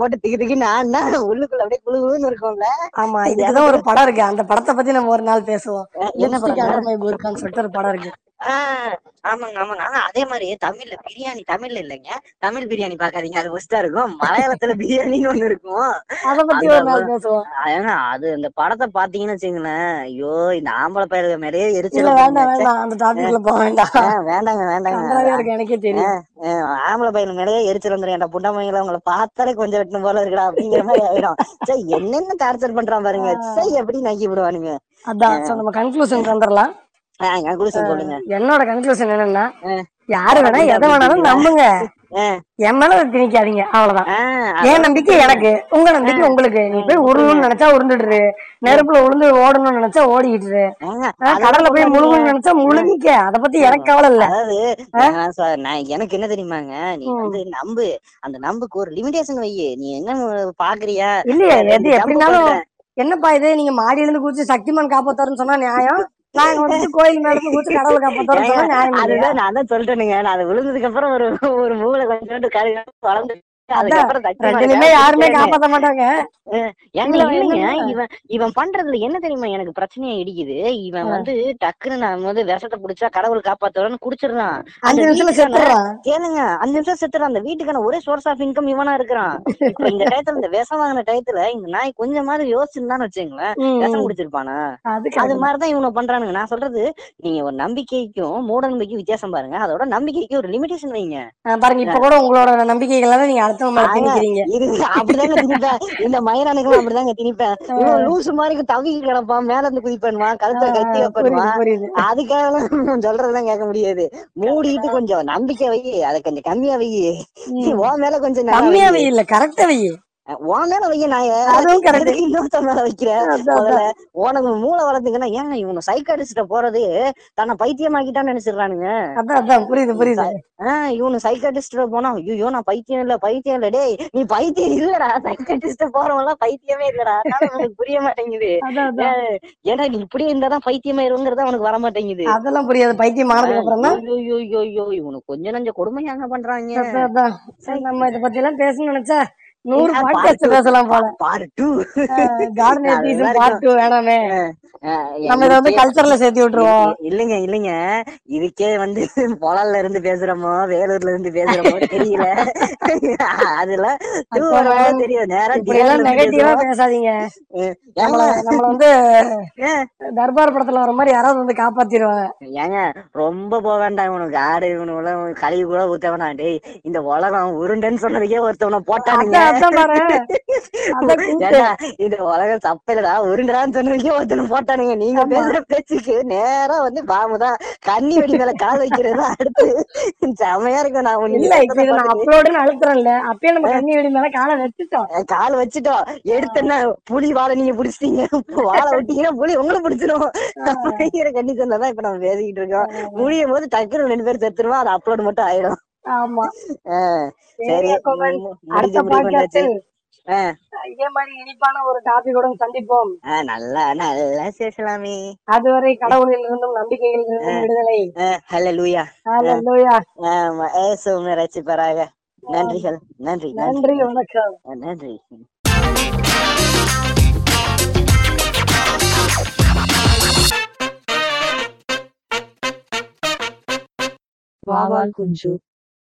போட்டு திக்கு திக்குன்னு ஆடினா உள்ளுக்குள்ள அப்படியே குழு குழுன்னு இருக்கும்ல. ஆமா இதுக்குதான் ஒரு படம் இருக்கு. அந்த படத்தை பத்தி நம்ம ஒரு நாள் பேசுவோம். என்ன படம் சொல்லிட்டு ஒரு படம் இருக்கு. ஆஹ் ஆமாங்க ஆமாங்க. ஆனா அதே மாதிரி தமிழ்ல பிரியாணி தமிழ்ல இல்லைங்க. தமிழ் பிரியாணி பாக்காதீங்க. அது ஒஸ்டா இருக்கும். மலையாளத்துல பிரியாணின்னு ஒண்ணு இருக்கும். ஏன்னா அது அந்த படத்தை பாத்தீங்கன்னு வச்சுங்களேன் ஐயோ இந்த ஆம்பளை பயிர்கள் மேலேயே எரிச்சல் வேண்டாங்க வேண்டாங்க. எனக்கே தெரியும். ஆம்பளை பையன் மேலேயே எரிச்சல் வந்துடும் என்டா புண்டமைகளை உங்களை பார்த்தாலே கொஞ்சம் வெட்டணும் போல இருக்கடா அப்படிங்கிற மாதிரி ஆயிடும். சரி என்னென்ன டார்ச்சர் பண்றான் பாருங்க. சரி எப்படி நக்கி விடுவானுங்க. அதான். நம்ம கன்க்ளூஷன் வந்துடலாம் என்னோட கன்க்ளூஷன் என்னன்னா. யாரு வேணா எதை வேணாலும் நம்புங்க. என் மேல திணிக்காதீங்க அவ்வளவுதான். என் நம்பிக்கை எனக்கு உங்க நம்பிக்கை உங்களுக்கு. நீ போய் உருளணும்னு நினைச்சா உருண்டுடுரு நெருப்புல உளுந்து ஓடணும்னு நினைச்சா ஓடிக்கிட்டு கடல்ல போய். முழுகணும்னு நினைச்சா முழுகிக்க. அத பத்தி எனக்கு கவலை இல்ல. அதாவது நான் எனக்கு என்ன தெரியுமாங்க? நீ. வந்து நம்பு. அந்த நம்புக்கு ஒரு லிமிடேஷன் வை. நீ என்ன பாக்குறியா? இல்லையே எது எப்படினாலும். என்னப்பா இது? நீங்க மாடியில இருந்து குதிச்சு சக்திமான் காப்பாத்தாருன்னு சொன்னா நியாயம்? நாங்க வந்துட்டு கோயில் இருந்து குதிச்சு கடவுளை இல்லையா? அதுதான் நான் தான் சொல்லிட்டேனுங்க நான் அது விழுந்ததுக்கு அப்புறம் ஒரு ஒரு மூளை கொஞ்சோண்டு கரு வளர்ந்து இவன் இவன் பண்றதுல என்ன தெரியுமா எனக்கு பிரச்சனையா இடிக்குது? இவன். வந்து டக்குன்னு நான் வந்து விஷத்தை புடிச்சா கடவுள் காப்பாத்துறன்னு குடிச்சிடுறான். அஞ்சு கேளுங்க அஞ்சு நிமிஷம் செத்துறான். அந்த வீட்டுக்கான ஒரே சோர்ஸ் ஆஃப் இன்கம் இவனா இருக்கிறான். இப்ப இந்த டயத்துல இந்த விஷம் வாங்கின டயத்துல இந்த நாய் கொஞ்சமாவது யோசிச்சுன்னு வச்சுங்களேன் விஷம். குடிச்சிருப்பானா? அது. மாதிரிதான் இவனை பண்றானுங்க. நான் சொல்றது நீங்க ஒரு நம்பிக்கைக்கும் மூட நம்பிக்கைக்கும் வித்தியாசம் பாருங்க. அதோட நம்பிக்கைக்கு ஒரு லிமிடேஷன் வைங்க. பாருங்க இப்ப கூட உங்களோட நம்பிக்கைகள் நீங்க திணிக்கிறீங்க. அப்படிதாங்க திணிப்பேன். இந்த மயிரானுக்கும் அப்படிதாங்க திணிப்பேன். இவன் லூசு மாதிரி தவிக்கி கிடப்பான் மேல இருந்து குதிப்பானுவான் கழுத்துல கத்தி புரியுது அதுக்காக சொல்றதுதான் கேட்க முடியாது. மூடிட்டு கொஞ்சம் நம்பிக்கை வை அதை கொஞ்சம் கம்மியா வை. உன் மேல கொஞ்சம் கம்மியா. வை இல்ல கரெக்டா வை. உன் மேல வைய நாய அதுவும் correct. எதுக்கு இன்னொருத்த மேல வைக்கிற அதான், முதல்ல உனக்கு மூளை வளர்த்துங்கன்னா ஏங்க இவங்க சைக்காட்டிஸ்ட போறது? தன்னை பைத்தியமாக்கிட்டான்னு நினைச்சிடுறானுங்க. புரியுது புரியுது. ஆஹ் இவனு சைக்காட்டிஸ்ட் போனா ஐயோ நான் பைத்தியம் இல்ல பைத்தியம் இல்ல. டேய் நீ பைத்தியம் இல்லடா. சைக்காட்டிஸ்ட் போறவங்க எல்லாம் பைத்தியமே இல்லடா. உனக்கு புரிய மாட்டேங்குது. ஏன், ஏன்னா நீ இப்படியே இருந்தாதான் பைத்தியமாயிருங்கிறது அவனுக்கு வர மாட்டேங்குது. அதெல்லாம் புரியாது. பைத்தியம் ஐயோ இவனுக்கு கொஞ்சம் நஞ்ச கொடுமையாங்க பண்றாங்க நம்ம இத பத்தி எல்லாம் பேசணும்னு நினைச்சா நூறு பாட்காஸ்ட் two. பேசலாம் போல. பாரு டூ கார்டன் நல்லா எத்திசம் இருக்கும். பார்ட் டூ வேணாமே. நம்ம இதை வந்து இதுக்கே- கல்ச்சர்ல சேர்த்து விட்டுருவோம். இல்லைங்க இல்லைங்க. இதுக்கே வந்து பொலால்ல இருந்து பேசுறோமோ வேலூர்ல இருந்து பேசுறோமோ தெரியல. அதுல டூ அப்ப வரும்போது தெரியும் நெகட்டிவா. பேசாதீங்க. நம்மள வந்து தர்பார் படத்துல வர மாதிரி யாராவது வந்து காப்பாத்திடுவாங்க. ஏங்க ரொம்ப போக வேண்டாம் உனக்கு ஆடு இவனு கழுவி கூட ஊத்த வேணாம். டேய் இந்த உலகம் உருண்டைன்னு சொன்னதுக்கே ஒருத்தவனை போட்டானுங்க. பாரு இந்த உலகம் தப்பில்லடா உருண்டடான்னு சொன்னதுக்கே ஒருத்தனை போட்டானுங்க நீங்க. பேசுற பேச்சுக்கு நேரா வந்து பாமுதான் கண்ணி வெடி மேல கால் வைக்கிறது அடுத்து. செமையா இருக்கும் நான் இதை நான் அப்லோடுன்னு அழுத்துறேன்ல. அப்பயே நம்ம கண்ணி வெடி மேல காலை வச்சுட்டோம் கால் வச்சுட்டோம். எடுத்தேன்னா புலி வாழை நீங்க பிடிச்சிட்டீங்க. வாழை விட்டீங்கன்னா புலி உங்களை பிடிச்சிடும் அப்படிங்கிற கண்டிஷன்ல தான் இப்ப நம்ம பேசிக்கிட்டு இருக்கோம். முடியும் போது டக்குனு ரெண்டு பேரும் செத்துருவோம். அது அப்லோட் மட்டும் ஆயிடும். ஆமா. சரி அடுத்த பாட்காஸ்டில் இதே மாதிரி இனிப்பான ஒரு டாபிக்கோட சந்திப்போம். அஹ், நல்லா நல்லா பேசலாமே அதுவரை கடவுளில் இருந்தும் நம்பிக்கையில் இருந்தும் விடுதலை லூயா ஹalleluya. ஏசுமே ரசிப்பராக நன்றிகள் நன்றி நன்றி. நன்றி வணக்கம். நன்றி. வாவால் குஞ்சு.